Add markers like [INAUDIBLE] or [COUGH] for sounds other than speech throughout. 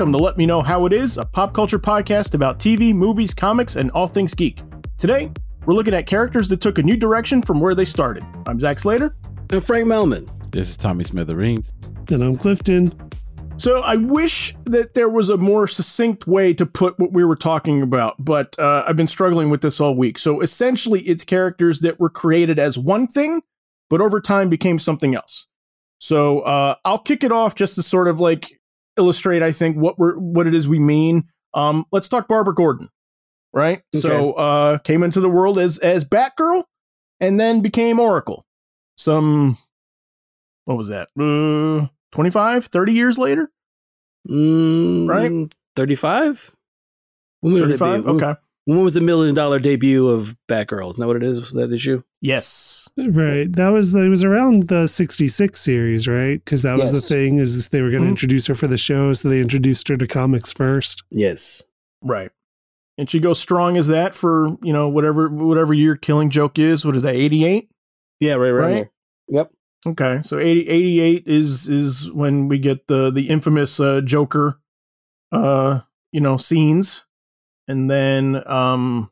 welcome to Let Me Know How It Is, a pop culture podcast about TV, movies, comics, and all things geek. Today, we're looking at characters that took a new direction from where they started. I'm Zach Slater. And Frank Melman. This is Tommy Smithereens. And I'm Clifton. So I wish that there was a more succinct way to put what we were talking about, but uh, I've been struggling with this all week. So essentially, it's characters that were created as one thing, but over time became something else. So uh, I'll kick it off just to sort of like illustrate, I think, what we're what it is we mean. Um, let's talk Barbara Gordon, right? Okay. So uh, came into the world as as Batgirl, and then became Oracle. Some what was that? Uh, 25, 30 years later? Mm, right? 35? When was 35? Okay. When was the million dollar debut of Batgirl? Isn't that what it is? Was that issue? Yes. Right. That was it was around the 66 series, right? Because that yes. was the thing is they were going to mm-hmm. introduce her for the show, so they introduced her to comics first. Yes. Right. And she goes strong as that for, you know, whatever whatever year Killing Joke is. What is that, 88? Yeah, right, right. right? Yep. Okay, so 80, 88 is is when we get the the infamous uh, Joker, uh, you know, scenes, and then um,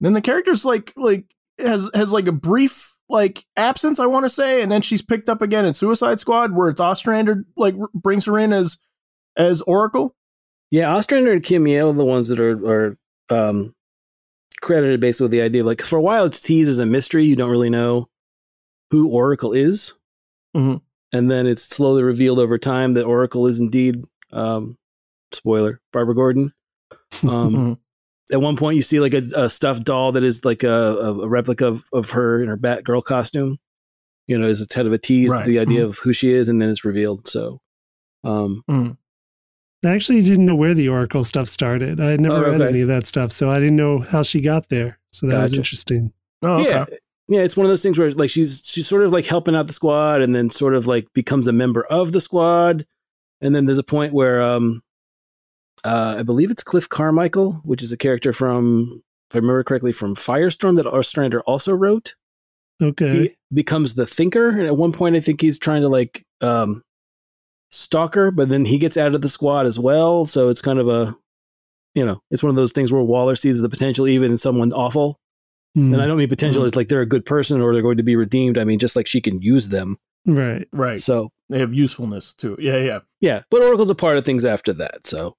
then the character's like like has has like a brief like absence, I want to say, and then she's picked up again in Suicide Squad, where it's Ostrander like brings her in as as Oracle. Yeah, Ostrander and Kim Yale are the ones that are are um, credited basically with the idea of like for a while it's teased as a mystery. You don't really know who Oracle is. Mm-hmm. And then it's slowly revealed over time that Oracle is indeed, um, spoiler, Barbara Gordon. Um, mm-hmm. At one point, you see like a, a stuffed doll that is like a, a, replica of, of her in her Batgirl costume. You know, as a kind of a tease right. the idea mm-hmm. of who she is, and then it's revealed. So, um, mm. I actually didn't know where the Oracle stuff started. I had never oh, okay. read any of that stuff, so I didn't know how she got there. So that gotcha. was interesting. Oh, okay. yeah yeah, it's one of those things where like she's she's sort of like helping out the squad and then sort of like becomes a member of the squad. And then there's a point where um uh I believe it's Cliff Carmichael, which is a character from if I remember correctly from Firestorm that Ostrander also wrote. Okay. He becomes the thinker and at one point I think he's trying to like um stalker, but then he gets out of the squad as well, so it's kind of a you know, it's one of those things where Waller sees the potential even in someone awful Mm. And I don't mean potential mm. as like they're a good person or they're going to be redeemed. I mean just like she can use them. Right. Right. So they have usefulness too. Yeah, yeah. Yeah. But Oracle's a part of things after that. So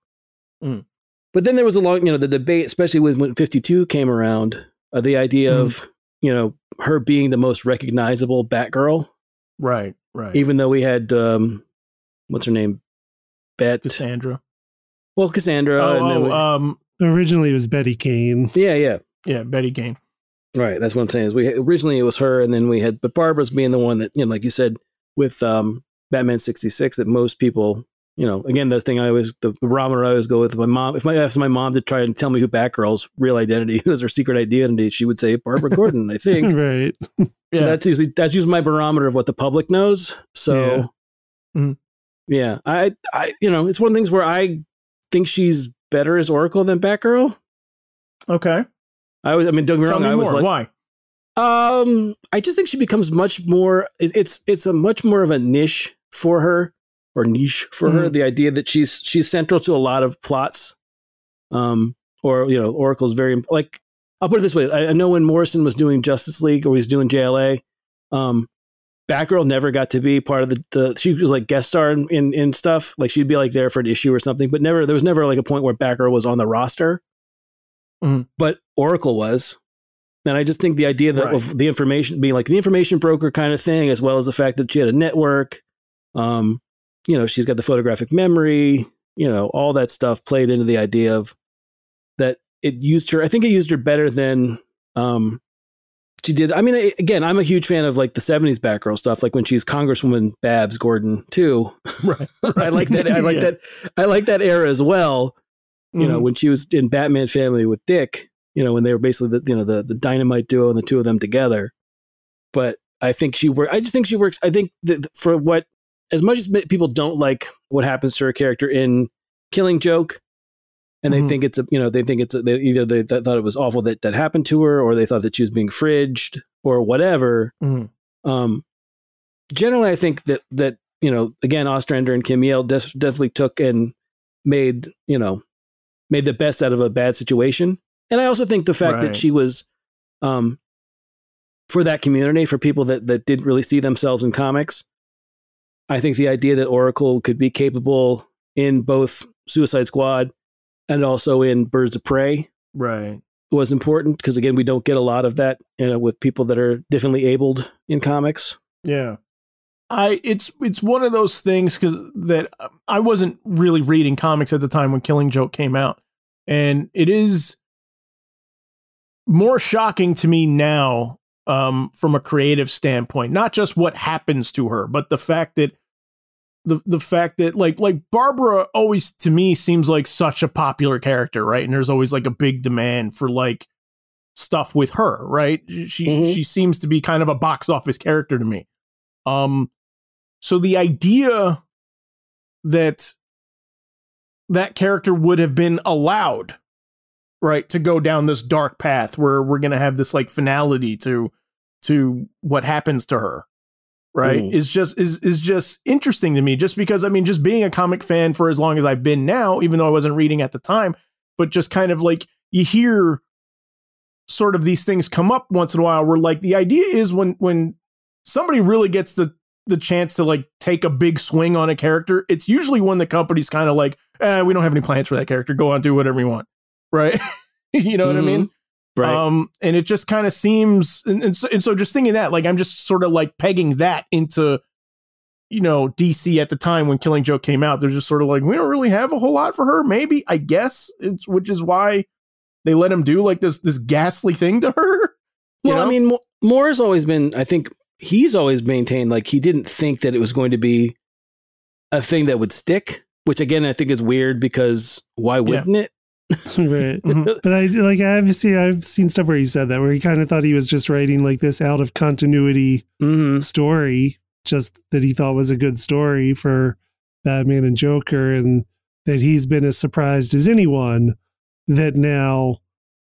mm. But then there was a long, you know, the debate, especially with when 52 came around, uh, the idea mm. of, you know, her being the most recognizable Batgirl. Right, right. Even though we had, um, what's her name? Bet. Cassandra. Well, Cassandra. Oh, and then oh, we, um, originally it was Betty Kane. Yeah, yeah. Yeah, Betty Kane. Right. That's what I'm saying. Is we originally it was her, and then we had, but Barbara's being the one that you know, like you said, with um, Batman '66, that most people, you know, again, the thing I always, the barometer I always go with my mom. If I asked my mom to try and tell me who Batgirl's real identity [LAUGHS] is, her secret identity, she would say Barbara Gordon. I think. [LAUGHS] right. So yeah. that's usually that's usually my barometer of what the public knows. So, yeah. Mm-hmm. yeah, I, I, you know, it's one of the things where I think she's better as Oracle than Batgirl. Okay. I was. I mean, don't get me Tell wrong. Me I was more. like, why? Um, I just think she becomes much more. It's it's a much more of a niche for her or niche for mm-hmm. her. The idea that she's she's central to a lot of plots. Um, or you know, Oracle's very like. I'll put it this way. I, I know when Morrison was doing Justice League or he was doing JLA, um, Batgirl never got to be part of the, the she was like guest star in, in, in stuff. Like she'd be like there for an issue or something, but never there was never like a point where Batgirl was on the roster. Mm-hmm. But Oracle was. And I just think the idea that right. of the information being like the information broker kind of thing, as well as the fact that she had a network, um, you know, she's got the photographic memory, you know, all that stuff played into the idea of that it used her. I think it used her better than um, she did. I mean, again, I'm a huge fan of like the 70s Batgirl stuff, like when she's Congresswoman Babs Gordon too. Right. [LAUGHS] I like that. I like [LAUGHS] yeah. that. I like that era as well. You mm-hmm. know, when she was in Batman Family with Dick, you know, when they were basically the you know the the dynamite duo and the two of them together. But I think she works. I just think she works. I think that for what as much as people don't like what happens to her character in Killing Joke, and mm-hmm. they think it's a you know they think it's a, they, either they, they, thought it was awful that that happened to her, or they thought that she was being fridged or whatever. Mm-hmm. Um, generally, I think that that you know again Ostrander and Kim Yale des- definitely took and made you know made the best out of a bad situation. And I also think the fact right. that she was um, for that community, for people that that didn't really see themselves in comics. I think the idea that Oracle could be capable in both Suicide Squad and also in Birds of Prey, right, was important because again, we don't get a lot of that you know, with people that are differently abled in comics. Yeah, I it's it's one of those things because that I wasn't really reading comics at the time when Killing Joke came out, and it is more shocking to me now um, from a creative standpoint. Not just what happens to her, but the fact that the the fact that like like Barbara always to me seems like such a popular character, right? And there's always like a big demand for like stuff with her, right? She mm-hmm. she seems to be kind of a box office character to me. Um so the idea that that character would have been allowed right to go down this dark path where we're going to have this like finality to to what happens to her right? Mm. is just is is just interesting to me just because i mean just being a comic fan for as long as i've been now even though i wasn't reading at the time but just kind of like you hear sort of these things come up once in a while where like the idea is when when somebody really gets the the chance to like take a big swing on a character it's usually when the company's kind of like eh, we don't have any plans for that character. Go on do whatever you want right? [LAUGHS] you know mm-hmm. what I mean? Mm-hmm. Right. Um, and it just kind of seems, and, and, so, and so just thinking that, like, I'm just sort of like pegging that into, you know, DC at the time when Killing Joke came out. They're just sort of like, we don't really have a whole lot for her. Maybe, I guess, it's, which is why they let him do like this this ghastly thing to her. Well, know? I mean, Moore's always been, I think he's always maintained like he didn't think that it was going to be a thing that would stick, which again I think is weird because why wouldn't yeah. it? [LAUGHS] right. Mm-hmm. But I like I've seen I've seen stuff where he said that where he kind of thought he was just writing like this out of continuity mm-hmm. story, just that he thought was a good story for Batman and Joker, and that he's been as surprised as anyone that now,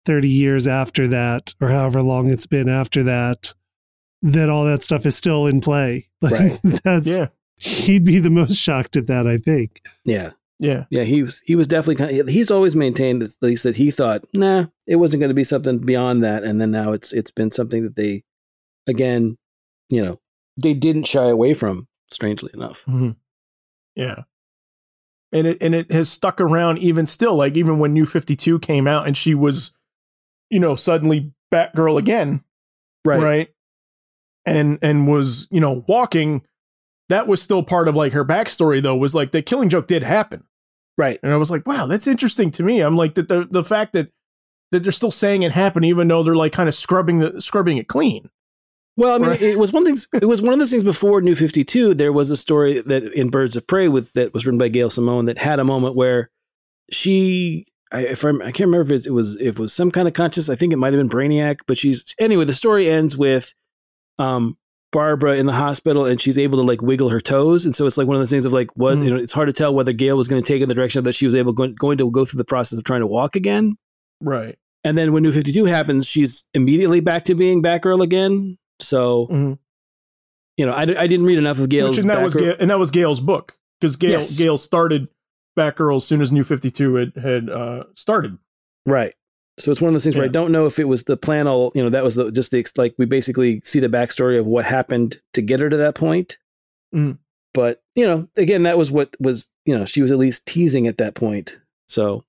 thirty years after that, or however long it's been after that, that all that stuff is still in play. [LAUGHS] Like right. that's yeah. He'd be the most shocked at that, I think. Yeah. Yeah, yeah, he was he was definitely kind of, he's always maintained at least that he thought nah it wasn't going to be something beyond that, and then now it's it's been something that they again you know they didn't shy away from strangely enough. Mm-hmm. Yeah, and it and it has stuck around even still like even when New Fifty Two came out and she was you know suddenly Batgirl again, right, right, and and was you know walking that was still part of like her backstory though was like the killing joke did happen right and i was like wow that's interesting to me i'm like that the, the fact that that they're still saying it happened even though they're like kind of scrubbing the scrubbing it clean well i mean right? it was one thing it was one of those things before new 52 there was a story that in birds of prey with that was written by gail simone that had a moment where she I, if I'm, I can't remember if it, it was if it was some kind of conscious. I think it might have been Brainiac, but she's anyway. The story ends with um, Barbara in the hospital and she's able to like wiggle her toes. And so it's like one of those things of like, what, mm. you know, it's hard to tell whether Gail was going to take in the direction that she was able go, going to go through the process of trying to walk again. Right. And then when New 52 happens, she's immediately back to being Batgirl again. So, mm-hmm. you know, I, I didn't read enough of Gail's. and, that was Gail, and that was Gail's book because Gail, yes. Gail started Batgirl as soon as New 52 had, had uh, started. Right. So it's one of those things yeah. where I don't know if it was the plan all, you know, that was the, just the, like, we basically see the backstory of what happened to get her to that point. Mm. But, you know, again, that was what was, you know, she was at least teasing at that point. So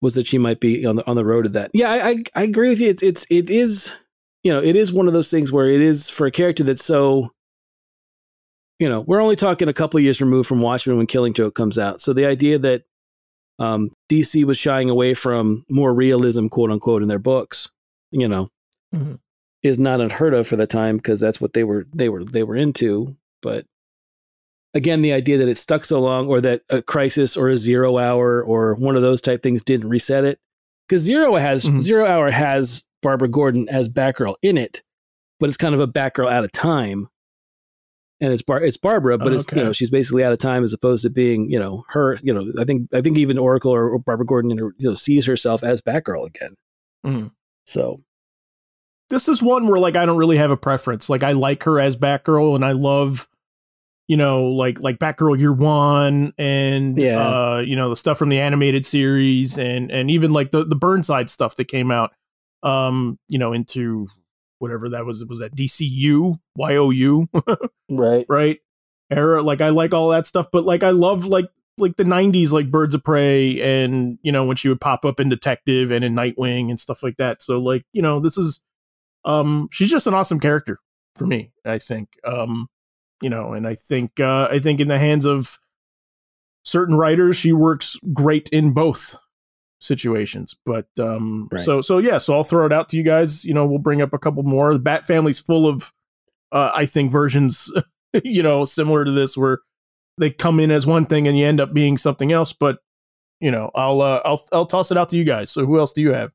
was that she might be on the, on the road to that. Yeah, I, I, I agree with you. It's, it's, it is, you know, it is one of those things where it is for a character that's so, you know, we're only talking a couple years removed from Watchmen when Killing Joke comes out. So the idea that um, DC was shying away from more realism, quote unquote, in their books. You know, mm-hmm. is not unheard of for the time because that's what they were they were they were into. But again, the idea that it stuck so long, or that a crisis or a zero hour or one of those type things didn't reset it, because zero has mm-hmm. zero hour has Barbara Gordon as Batgirl in it, but it's kind of a Batgirl at a time and it's Bar- it's Barbara, but oh, it's you know she's basically out of time as opposed to being you know her. You know, I think I think even Oracle or, or Barbara Gordon you know sees herself as Batgirl again. Mm. So this is one where like I don't really have a preference. Like I like her as Batgirl, and I love you know, like like Batgirl Year One, and Yeah. uh, you know, the stuff from the animated series, and and even like the the Burnside stuff that came out, um, you know, into whatever that was was that DC You, [LAUGHS] Right. right? Era. Like I like all that stuff, but like I love like like the '90s, like Birds of Prey, and you know when she would pop up in Detective and in Nightwing and stuff like that. So like you know this is, um, she's just an awesome character for me. I think, um, you know, and I think uh, I think in the hands of certain writers, she works great in both situations. But um, Right. so so yeah, so I'll throw it out to you guys. You know, we'll bring up a couple more. The Bat family's full of, uh, I think, versions. [LAUGHS] you know, similar to this where they come in as one thing and you end up being something else. But you know, I'll uh, I'll I'll toss it out to you guys. So who else do you have?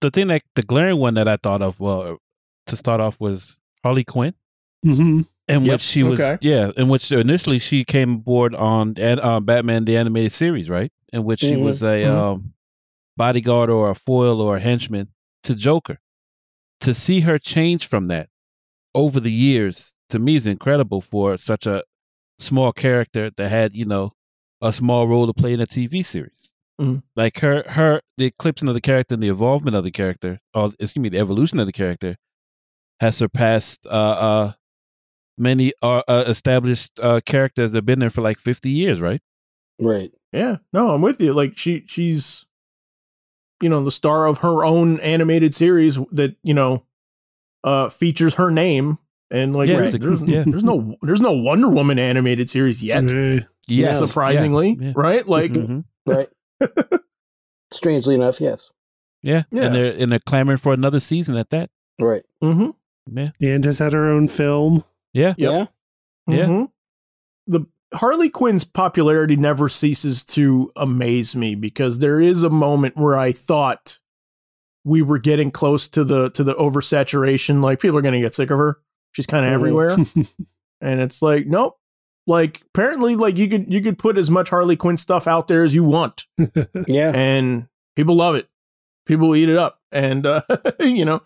The thing that the glaring one that I thought of, well, to start off was Harley Quinn, hmm in Yep, which she was, okay. yeah, in which initially she came aboard on uh, Batman the animated series, right? In which she Mhm, was a mhm. um, bodyguard or a foil or a henchman to Joker. To see her change from that over the years, to me, is incredible for such a small character that had, you know, a small role to play in a TV series. Mhm. Like her, her, the eclipsing of the character and the evolvement of the character, or excuse me, the evolution of the character, has surpassed uh, uh, many uh, uh, established uh, characters that have been there for like 50 years, right? Right. Yeah, no, I'm with you. Like she she's you know the star of her own animated series that you know uh features her name and like Yeah, there's, a- there's, yeah. there's no [LAUGHS] there's no Wonder Woman animated series yet. Right. Yes. surprisingly, Yeah. right? Like Mhm. Right. [LAUGHS] Strangely enough, yes. yeah, Yeah. and they're and they're clamoring for another season at that. Right. mhm, Yeah, And has had her own film. yeah, Yeah. Yeah. mhm. The Harley Quinn's popularity never ceases to amaze me because there is a moment where I thought we were getting close to the to the oversaturation. Like people are going to get sick of her. She's kind of everywhere. [LAUGHS] and it's like nope like apparently like you could you could put as much harley quinn stuff out there as you want [LAUGHS] Yeah. and people love it people eat it up and uh [LAUGHS] you know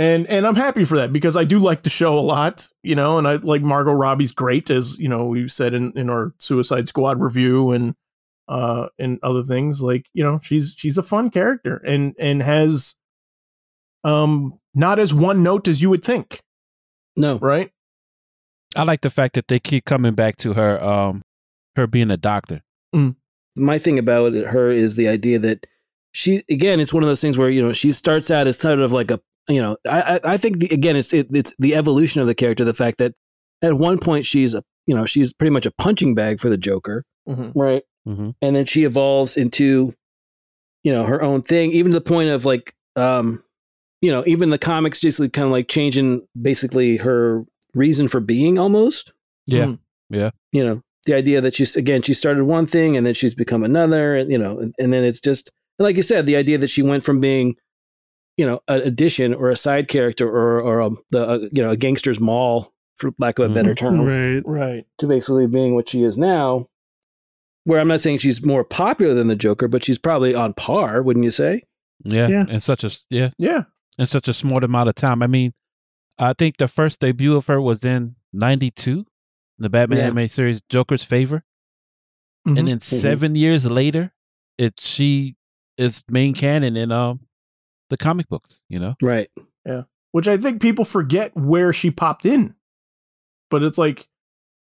and and i'm happy for that because i do like the show a lot you know and i like margot robbie's great as you know we said in in our suicide squad review and uh and other things like you know she's she's a fun character and and has um not as one note as you would think No. right I like the fact that they keep coming back to her, um, her being a doctor. my thing about her is the idea that she again it's one of those things where you know she starts out as sort of like a you know I I, I think the, again it's it, it's the evolution of the character the fact that at one point she's a you know she's pretty much a punching bag for the Joker Mhm. right Mhm. and then she evolves into you know her own thing even to the point of like um you know even the comics just kind of like changing basically her reason for being almost Yeah, Mhm. you know the idea that she's again she started one thing and then she's become another and you know and, and then it's just like you said the idea that she went from being you know an addition or a side character or or a, the uh, you know a gangster's mall for lack of a better Mhm. term right. right to basically being what she is now where i'm not saying she's more popular than the joker but she's probably on par wouldn't you say yeah, Yeah. in such a yeah, yeah in such a small amount of time. I mean, I think the first debut of her was in '92, the Batman Yeah. animated series Joker's Favor, and Mhm. then seven years later, it she is main canon in um the comic books. You know, right Yeah. which I think people forget where she popped in. But it's like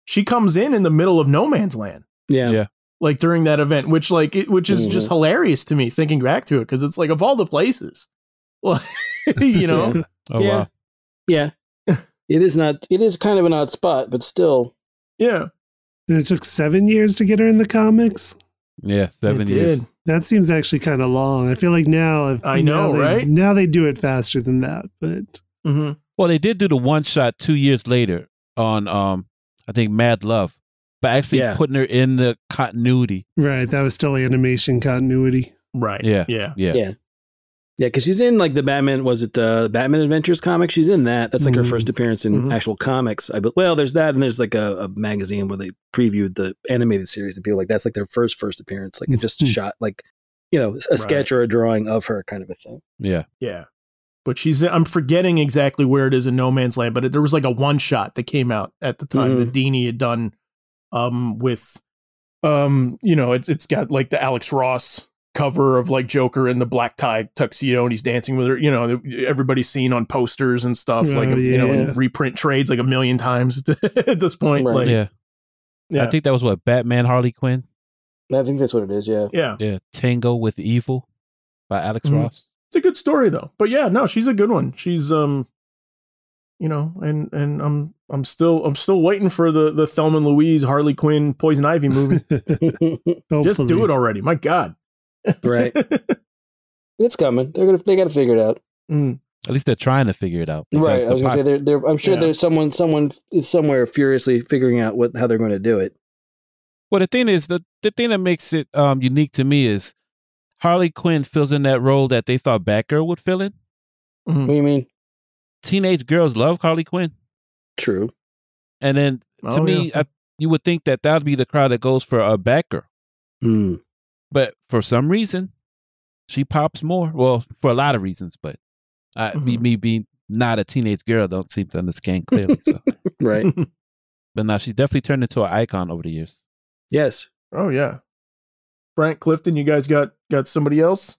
she comes in in the middle of no man's land, yeah Yeah. like during that event, which like it, which is just Mhm. hilarious to me thinking back to it because it's like of all the places, [LAUGHS] well, you know, Yeah. oh yeah wow, yeah it is not it is kind of an odd spot but still yeah, And it took seven years to get her in the comics. yeah, seven it years. did. That seems actually kind of long. I feel like now, if I know, now they, right? Now they do it faster than that, but hmm Well, they did do the one shot two years later on um I think Mad Love, but actually Yeah. putting her in the continuity. right, that was still animation continuity. right, Yeah. yeah, Yeah, Yeah. Yeah, because she's in like the Batman. Was it uh, Batman Adventures comic? She's in that. That's like her Mhm. first appearance in Mhm. actual comics. I be- well, there's that, and there's like a, a magazine where they previewed the animated series, and people like that's like their first first appearance, like just a Mhm. shot, like you know, a sketch or a drawing of her, kind of a thing. yeah. yeah. but she's I'm forgetting exactly where it is in No Man's Land, but it, there was like a one shot that came out at the time Mhm. that Dini had done um with um you know it's it's got like the Alex Ross cover of like Joker in the black tie tuxedo and he's dancing with her you know everybody's seen on posters and stuff like Oh, you know yeah. reprint trades like a million times [LAUGHS] at this point Right. like yeah. yeah I think that was what Batman Harley Quinn. I think that's what it is. Yeah. yeah Yeah, Tango with Evil by Alex Mhm. Ross. it's a good story though. But yeah, no, she's a good one. She's um you know, and and I'm I'm still I'm still waiting for the the Thelma and Louise Harley Quinn Poison Ivy movie. [LAUGHS] Just do it already. My god. Right. [LAUGHS] It's coming. They're gonna. They got to figure it out. Mm. At least they're trying to figure it out. Right. I the was gonna pop- say they're. They're. I'm sure Yeah. there's someone. Someone is somewhere furiously figuring out what how they're going to do it. Well, the thing is, the the thing that makes it um, unique to me is Harley Quinn fills in that role that they thought Batgirl would fill in. What do you mean? Teenage girls love Harley Quinn, True. and then to Oh, me, yeah. I, you would think that that would be the crowd that goes for a Batgirl, Hmm. But for some reason, she pops more. Well, for a lot of reasons, but I, me, Mhm. me being not a teenage girl, don't seem to understand clearly. So, [LAUGHS] Right. [LAUGHS] but now she's definitely turned into an icon over the years. yes. oh yeah. Frank Clifton, you guys got got somebody else?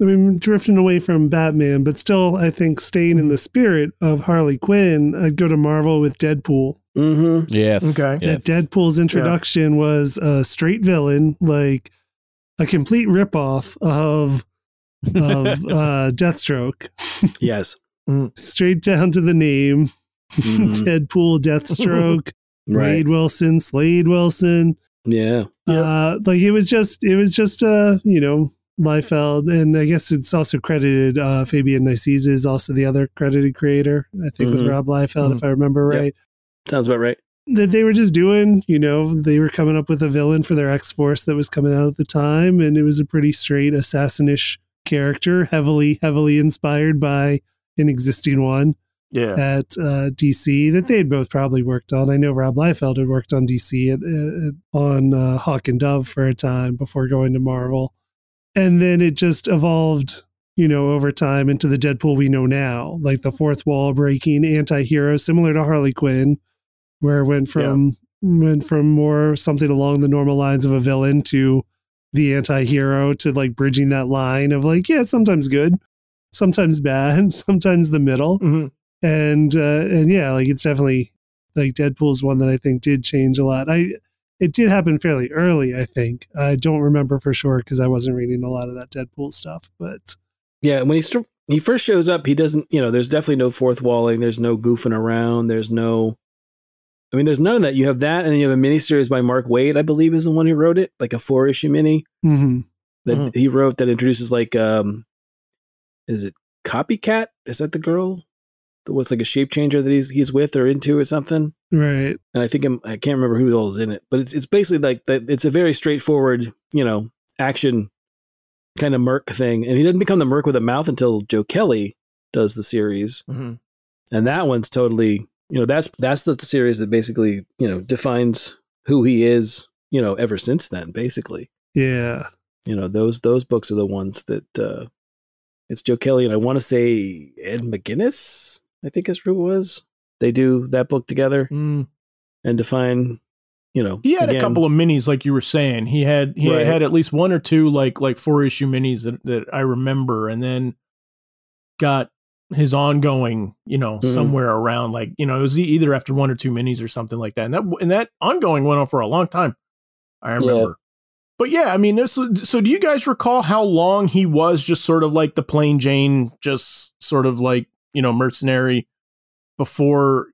I mean, drifting away from Batman, but still, I think staying in the spirit of Harley Quinn, I'd go to Marvel with Deadpool. Mm-hmm. Yes. Okay. Yes. That Deadpool's introduction was a straight villain, like a complete ripoff of of [LAUGHS] uh, Deathstroke, Yes. straight down to the name. Mhm. [LAUGHS] Deadpool, Deathstroke, [LAUGHS] Right. Wade Wilson, Slade Wilson. Yeah. Yep. Uh, like it was just, it was just, uh, you know, Liefeld, and I guess it's also credited. Uh, Fabian Nicieza is also the other credited creator. I think with Mhm. Rob Liefeld, if I remember Yep. right. Sounds about right. That they were just doing, you know, they were coming up with a villain for their X Force that was coming out at the time, and it was a pretty straight assassinish character, heavily, heavily inspired by an existing one Yeah. at uh, DC that they had both probably worked on. I know Rob Liefeld had worked on DC at, uh, on uh, Hawk and Dove for a time before going to Marvel, and then it just evolved. You know, over time into the Deadpool we know now, like the fourth wall breaking anti-hero, similar to Harley Quinn, where it went from went from more something along the normal lines of a villain to the anti-hero to like bridging that line of like yeah sometimes good sometimes bad [LAUGHS] sometimes the middle Mhm. and uh and yeah like it's definitely like deadpool's one that i think did change a lot i it did happen fairly early i think i don't remember for sure because i wasn't reading a lot of that deadpool stuff but Yeah. When he st- he first shows up, he doesn't. You know, there's definitely no fourth walling. There's no goofing around. There's no. I mean, there's none of that. You have that, and then you have a miniseries by Mark Waid, I believe, is the one who wrote it, like a four issue mini mhm. that Mhm. he wrote that introduces like um, is it Copycat? Is that the girl? That was like a shape changer that he's he's with or into or something. right and I think I'm, I can't remember who all is in it, but it's it's basically like that. It's a very straightforward, you know, action kind of Merc thing, and he doesn't become the Merc with a mouth until Joe Kelly does the series, Mhm. and that one's totally, you know, that's that's the series that basically, you know, defines who he is, you know, ever since then, basically. yeah You know, those those books are the ones that uh it's Joe Kelly and I want to say Ed McGuinness, I think is who it was. They do that book together Mm. and define, you know, He had a couple of minis, like you were saying. He had he Right. had at least one or two like like four issue minis that, that I remember, and then got his ongoing, you know, Mhm. somewhere around like you know it was either after one or two minis or something like that, and that and that ongoing went on for a long time. I remember. But yeah, I mean, this. So, do you guys recall how long he was just sort of like the plain Jane, just sort of like you know mercenary before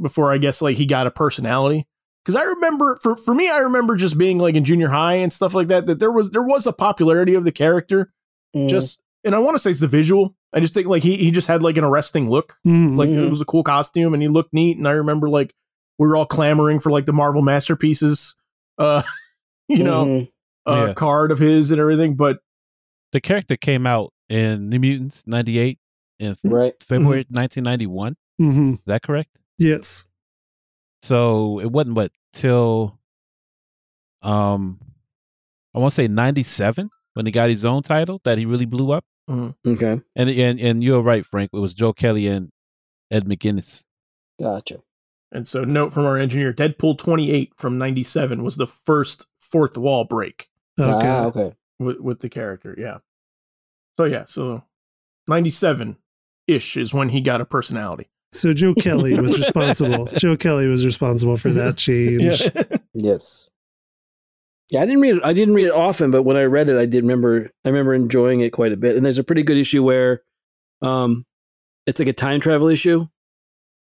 before I guess like he got a personality? Because I remember for for me, I remember just being like in junior high and stuff like that. That there was there was a popularity of the character. Mm. Just and I want to say it's the visual. I just think like he he just had like an arresting look. Mhm. Like it was a cool costume and he looked neat. And I remember like we were all clamoring for like the Marvel masterpieces, uh, [LAUGHS] you know, Mhm. uh, Yeah. card of his and everything. But The character came out in New Mutants '98 in right. February 1991. Mhm. Is that correct? yes So it wasn't what till um I want to say 97 when he got his own title that he really blew up. Mm-hmm. Okay. And and and you're right, Frank. It was Joe Kelly and Ed McGuinness. Gotcha. And so, note from our engineer: Deadpool 28 from '97 was the first fourth wall break Okay. Ah, okay. with, with the character. Yeah. So yeah, so '97 ish is when he got a personality. So Joe Kelly was responsible. [LAUGHS] Joe Kelly was responsible for that change. Yes. Yeah, I didn't read it. I didn't read it often, but when I read it, I did remember. I remember enjoying it quite a bit. And there's a pretty good issue where, um, it's like a time travel issue,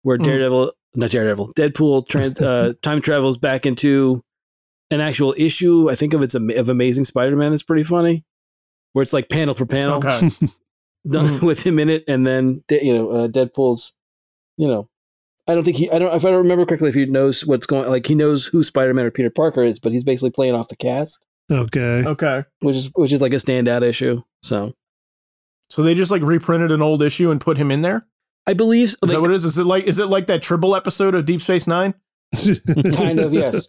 where Mm. Daredevil, not Daredevil, Deadpool, trans, [LAUGHS] uh, time travels back into an actual issue. I think of it's a, of Amazing Spider-Man. That's pretty funny, where it's like panel per panel okay. [LAUGHS] done Mhm. with him in it, and then you know uh, Deadpool's, you know, I don't think he, I don't, if I don't remember correctly, if he knows what's going, like he knows who Spider Man or Peter Parker is, but he's basically playing off the cast, Okay. Okay. which is which is like a standout issue. So So they just like reprinted an old issue and put him in there. I believe, Is like, that what it is? Is it like is it like that triple episode of Deep Space Nine? [LAUGHS] kind of, yes,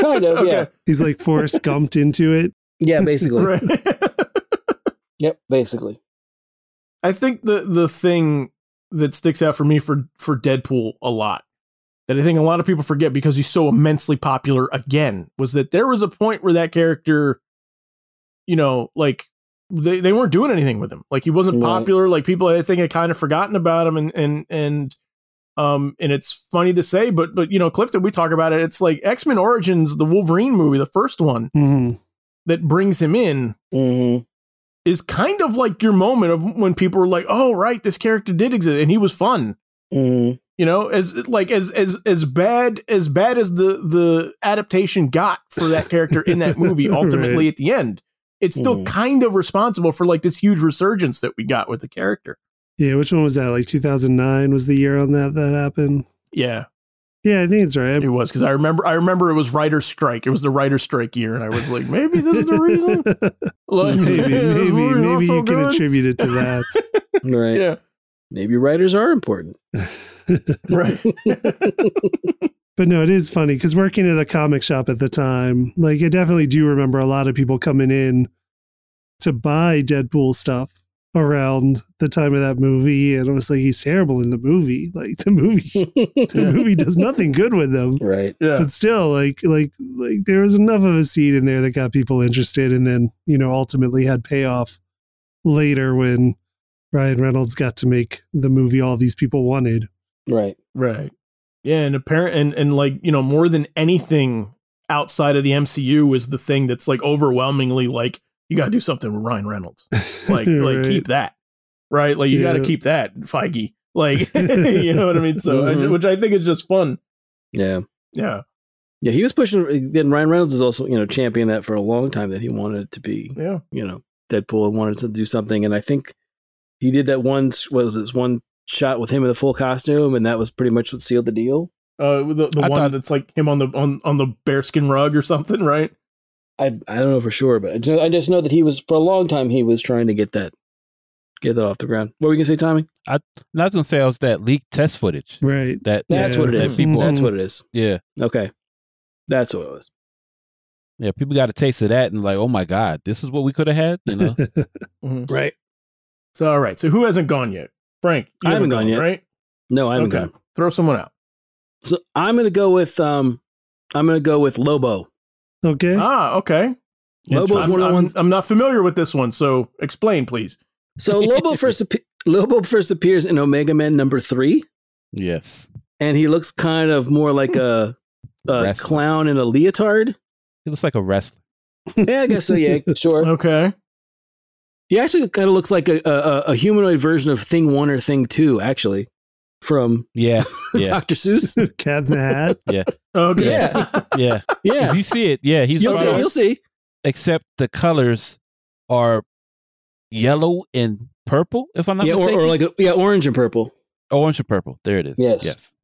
kind of, yeah, He's like Forrest [LAUGHS] Gumped into it. yeah, basically, Right. [LAUGHS] yep, basically, I think the the thing that sticks out for me for for Deadpool a lot that I think a lot of people forget because he's so immensely popular again was that there was a point where that character, you know, like they, they weren't doing anything with him. Like he wasn't Right. popular. Like people I think had kind of forgotten about him and and and um and it's funny to say, but but you know, Clifton, we talk about it. It's like X-Men Origins, the Wolverine movie, the first one Mhm. that brings him in hmm is kind of like your moment of when people were like, "Oh, right, this character did exist and he was fun." hmm You know, as like as as as bad as bad as the the adaptation got for that character in that movie [LAUGHS] ultimately Right. at the end, it's still Mhm. kind of responsible for like this huge resurgence that we got with the character. Yeah, which one was that? Like 2009 was the year on that that happened. Yeah, Yeah, I think it's right. it was because I remember I remember it was writer strike. It was the writer strike year, and I was like, maybe this is the reason. [LAUGHS] Like, maybe, maybe, really maybe so you can attribute it to that. [LAUGHS] right. Yeah, Maybe writers are important. [LAUGHS] right. But no, it is funny because working at a comic shop at the time, like I definitely do remember a lot of people coming in to buy Deadpool stuff around the time of that movie, and I was like, he's terrible in the movie. Like the movie, [LAUGHS] the movie does nothing good with him. right. yeah. But still, like, like, like there was enough of a seed in there that got people interested, and then you know ultimately had payoff later when Ryan Reynolds got to make the movie all these people wanted. Right. Right. Yeah, and apparent and and like you know more than anything outside of the MCU is the thing that's like overwhelmingly like you got to do something with Ryan Reynolds. [LAUGHS] Like like Right. keep that. Right? Like you got to keep that Feige. Like [LAUGHS] [LAUGHS] you know what I mean? So I- Mhm. which I think is just fun. Yeah. Yeah. Yeah. He was pushing. Then Ryan Reynolds is also, you know, championing that for a long time that he wanted it to be Yeah. you know, Deadpool and wanted to do something. And I think he did that one, what was this one shot with him in the full costume. And that was pretty much what sealed the deal. Uh the, the I one thought- that's like him on the on on the bearskin rug or something, right? I, I don't know for sure, but I just, I just know that he was, for a long time, he was trying to get that, get that off the ground. What were you going to say, Tommy? And I was gonna say it was that leaked test footage. Right. That That's Yeah. what it that is. people That's what it is. yeah Okay. That's what it was. yeah people got a taste of that and like oh my god this is what we could have had you know [LAUGHS] Mhm. Right. So all right. So who hasn't gone yet? Frank. you I haven't gone yet. Right? No, I haven't okay. gone. Throw someone out. So I'm going to go with, um, I'm going to go with Lobo. Okay. Ah, okay. Lobo's I'm, one of the I'm- ones. I'm not familiar with this one, so explain, please. So Lobo [LAUGHS] first, appe- Lobo first appears in Omega Man number three. yes and he looks kind of more like a, a Wrestler. clown in a leotard. he looks like a wrestler Yeah, I guess so. Yeah, [LAUGHS] sure. Okay. He actually kind of looks like a, a, a humanoid version of Thing One or Thing Two, actually, from yeah [LAUGHS] yeah Dr. Seuss. [LAUGHS] Cat in the Hat. Yeah. Okay. Yeah. [LAUGHS] yeah Yeah, if you see it yeah he's you'll right see. on. You'll see. except the colors are yellow and purple if i'm not Yeah, or, mistaken or like a, yeah, orange and purple. orange and purple there it is Yes. yes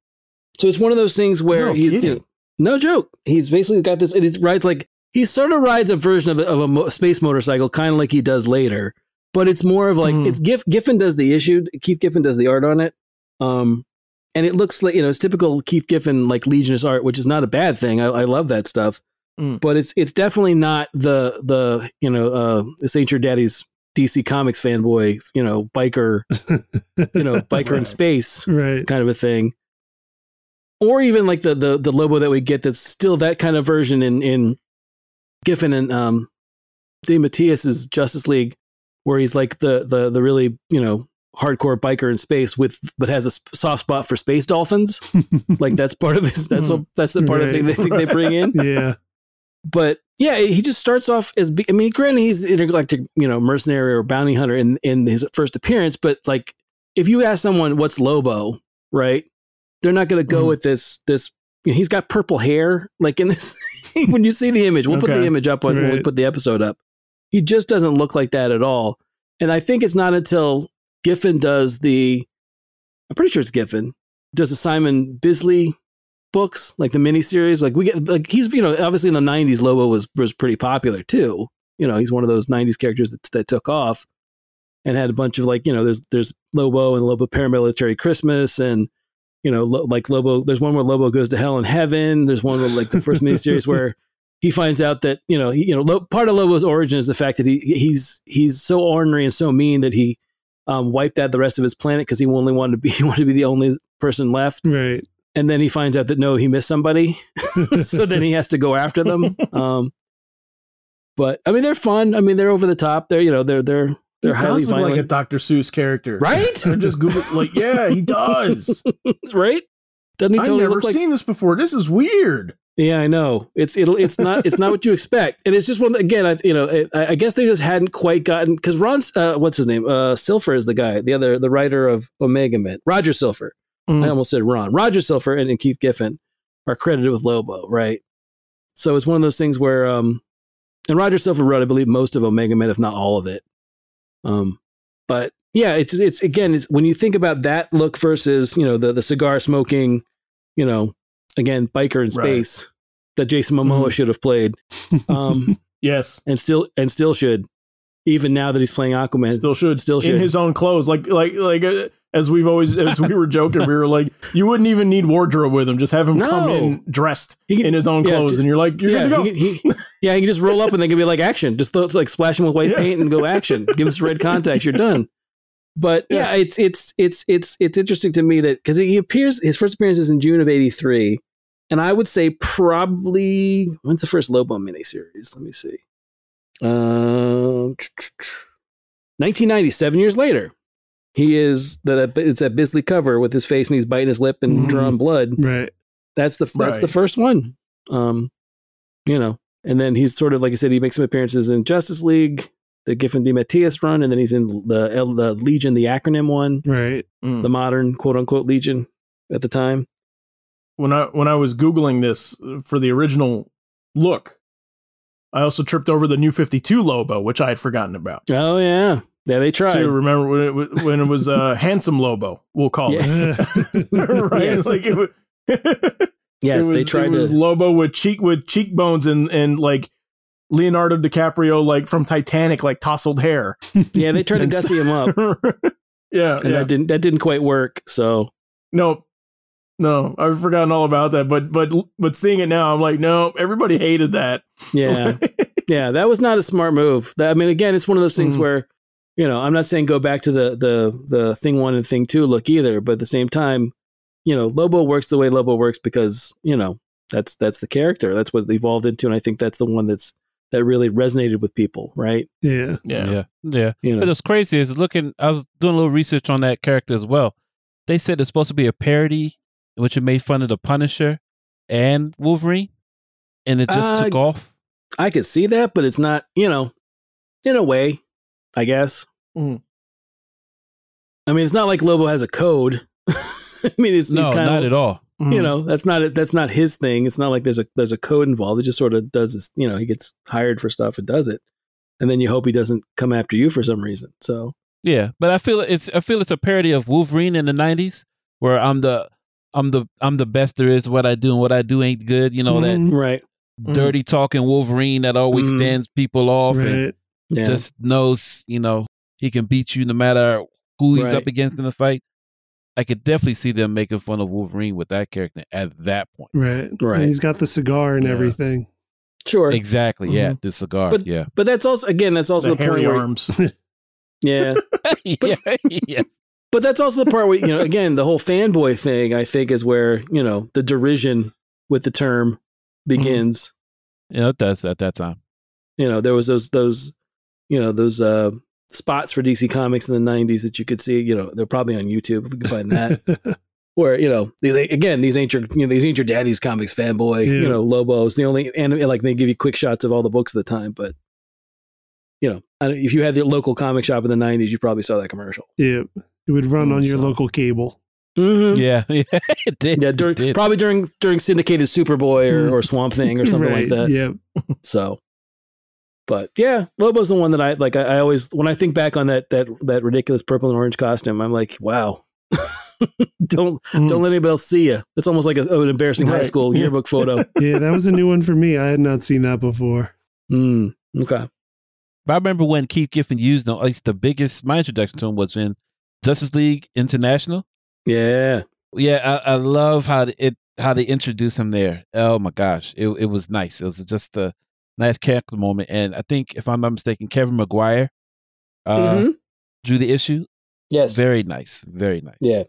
So it's one of those things where No he's you know, no joke. He's basically got this. It rides like he sort of rides a version of a, of a mo- space motorcycle, kind of like he does later. But it's more of like Hmm. it's Giff Giffen does the issue. Keith Giffen does the art on it. Um, and it looks like you know it's typical Keith Giffen like Legionist art, which is not a bad thing. I, I love that stuff. Mm. But it's it's definitely not the the you know uh this ain't your daddy's DC Comics fanboy, you know, biker, you know, [LAUGHS] biker right. in space, right? Kind of a thing. Or even like the the the Lobo that we get that's still that kind of version in in Giffen and um DeMatteis's Justice League, where he's like the the the really you know hardcore biker in space with but has a soft spot for space dolphins. [LAUGHS] like that's part of his. That's what, that's the part right. of the thing they think they bring in. [LAUGHS] Yeah. But yeah, he just starts off as I mean, granted, he's intergalactic, you know, mercenary or bounty hunter in in his first appearance. But like, if you ask someone what's Lobo, right, they're not going to go mm. with this this. You know, he's got purple hair, like in this. [LAUGHS] when you see the image, we'll okay. put the image up right. when we put the episode up. He just doesn't look like that at all. And I think it's not until Giffen does the, I'm pretty sure it's Giffen, does the Simon Bisley books, like the miniseries. Like we get, like he's, you know, obviously in the 90s, Lobo was, was pretty popular too. You know, he's one of those 90s characters that, that took off and had a bunch of like, you know, there's, there's Lobo and Lobo Paramilitary Christmas and, you know, like Lobo, there's one where Lobo goes to hell and heaven. There's one where like the first miniseries where he finds out that, you know, he, you know, part of Lobo's origin is the fact that he, he's, he's so ornery and so mean that he, um, wiped out the rest of his planet because he only wanted to be [LAUGHS] he wanted to be the only person left. Right. And then he finds out that no, he missed somebody, [LAUGHS] [LAUGHS] so then he has to go after them. Um, but I mean, they're fun. I mean, they're over the top. They're you know they're they're they're he highly does look violent. like a Dr. Seuss character, right? Just Google like, yeah, he does. right? Doesn't he I've never look like? seen this before. This is weird. Yeah, I know. It's it'll it's not it's not what you expect, and it's just one again. I you know I, I guess they just hadn't quite gotten because Ron's uh, what's his name uh, Slifer is the guy the other the writer of Omega Men Roger Slifer. Mm. I almost said Ron Roger Slifer and, and, Keith Giffen are credited with Lobo, right? So it's one of those things where um and Roger Slifer wrote I believe most of Omega Men if not all of it. Um, but yeah, it's it's again it's when you think about that look versus you know the the cigar smoking, you know again, biker in space right. that Jason Momoa mm-hmm. should have played. Um, [LAUGHS] yes, and still and still should. Even now that he's playing Aquaman, still should, still should in his own clothes. Like, like, like, uh, as we've always, as we were joking, we were like, you wouldn't even need wardrobe with him. Just have him no. come in dressed can, in his own clothes, just, and you're like, you're yeah, go. He, he, yeah, he can just roll up and they can be like action. Just throw, like splash him with white yeah. paint and go action. Give him some red contacts. You're done. But yeah, it's it's it's it's it's interesting to me that because he appears his first appearance is in June of '83, and I would say probably when's the first Lobo miniseries? Let me see. Uh, 1997 years later. He is that it's that Bisley cover with his face and he's biting his lip and mm-hmm. drawing blood. Right. That's the that's right. the first one. Um, you know, and then he's sort of like I said, he makes some appearances in Justice League, the Giffen DeMatteis run, and then he's in the the Legion, the acronym one, right? Mm. The modern quote unquote Legion at the time when I when I was googling this for the original look, I also tripped over the new 52 Lobo, which I had forgotten about. Oh yeah. Yeah, they tried. To remember when it was, when it was uh, [LAUGHS] handsome Lobo, we'll call yeah. it. [LAUGHS] right? Yes. Like it was, [LAUGHS] yes, it was, they tried. It was to... Lobo with cheek with cheekbones and and like Leonardo DiCaprio like from Titanic like tousled hair. [LAUGHS] Yeah, they tried to gussy him up. [LAUGHS] yeah, and yeah. that didn't that didn't quite work. So no, no, I've forgotten all about that. But but but seeing it now, I'm like, no, everybody hated that. Yeah, [LAUGHS] yeah, that was not a smart move. That, I mean, again, it's one of those things mm. where, you know, I'm not saying go back to the the the thing one and thing two look either, but at the same time, you know, Lobo works the way Lobo works because you know that's that's the character. That's what it evolved into, and I think that's the one that's that really resonated with people, right? Yeah, yeah, yeah. yeah. You know. But what's crazy is looking. I was doing a little research on that character as well. They said it's supposed to be a parody in which it made fun of the Punisher and Wolverine, and it just uh, took off. I could see that, but it's not, you know, in a way, I guess. Mm. I mean, it's not like Lobo has a code. [LAUGHS] I mean, it's no, kind not of, at all. You mm. know, that's not that's not his thing. It's not like there's a there's a code involved. It just sort of does this. You know, he gets hired for stuff and does it, and then you hope he doesn't come after you for some reason. So yeah, but I feel it's I feel it's a parody of Wolverine in the '90s, where I'm the I'm the I'm the best there is. What I do and what I do ain't good. You know mm-hmm. that right dirty mm-hmm. talking Wolverine that always mm-hmm. stands people off right. and yeah. just knows you know he can beat you no matter who he's right. up against in the fight. I could definitely see them making fun of Wolverine with that character at that point. Right, right. And he's got the cigar and yeah. everything. Sure. Exactly. Yeah, mm-hmm. the cigar. But, yeah. But that's also again that's also the, the point where arms. [LAUGHS] Yeah. [LAUGHS] yeah, yeah. But that's also the part where, you know, again, the whole fanboy thing, I think, is where, you know, the derision with the term begins. Yeah, it does at that time. You know, there was those, those, you know, those uh, spots for DC Comics in the 90s that you could see, you know, they're probably on YouTube. We can find that. [LAUGHS] where, you know, these, again, these ain't your, you know, these ain't your daddy's comics fanboy, Yeah. you know, Lobo's the only, and like they give you quick shots of all the books at the time. But, you know, if you had your local comic shop in the 90s, you probably saw that commercial. yeah. It would run Mm, on your so- local cable. Mm-hmm. Yeah, [LAUGHS] yeah, it did. Yeah, it during, did. probably during during syndicated Superboy or, or Swamp Thing or something like Mm. That. Yeah. So, but yeah, Lobo's the one that I like. I, I always when I think back on that that that ridiculous purple and orange costume, I'm like, wow. [LAUGHS] don't Mm. don't let anybody else see you. It's almost like a, an embarrassing high school yearbook photo. [LAUGHS] Yeah, that was a new one for me. I had not seen that before. mm, okay. But I remember when Keith Giffen used them. At least the biggest my introduction to him was in Justice League International. Yeah. Yeah, I, I love how it how they introduced him there. Oh my gosh, it it was nice. It was just a nice character moment. And I think if I'm not mistaken, Kevin Maguire uh, Mhm. drew the issue. Yes. Very nice, very nice. Yeah.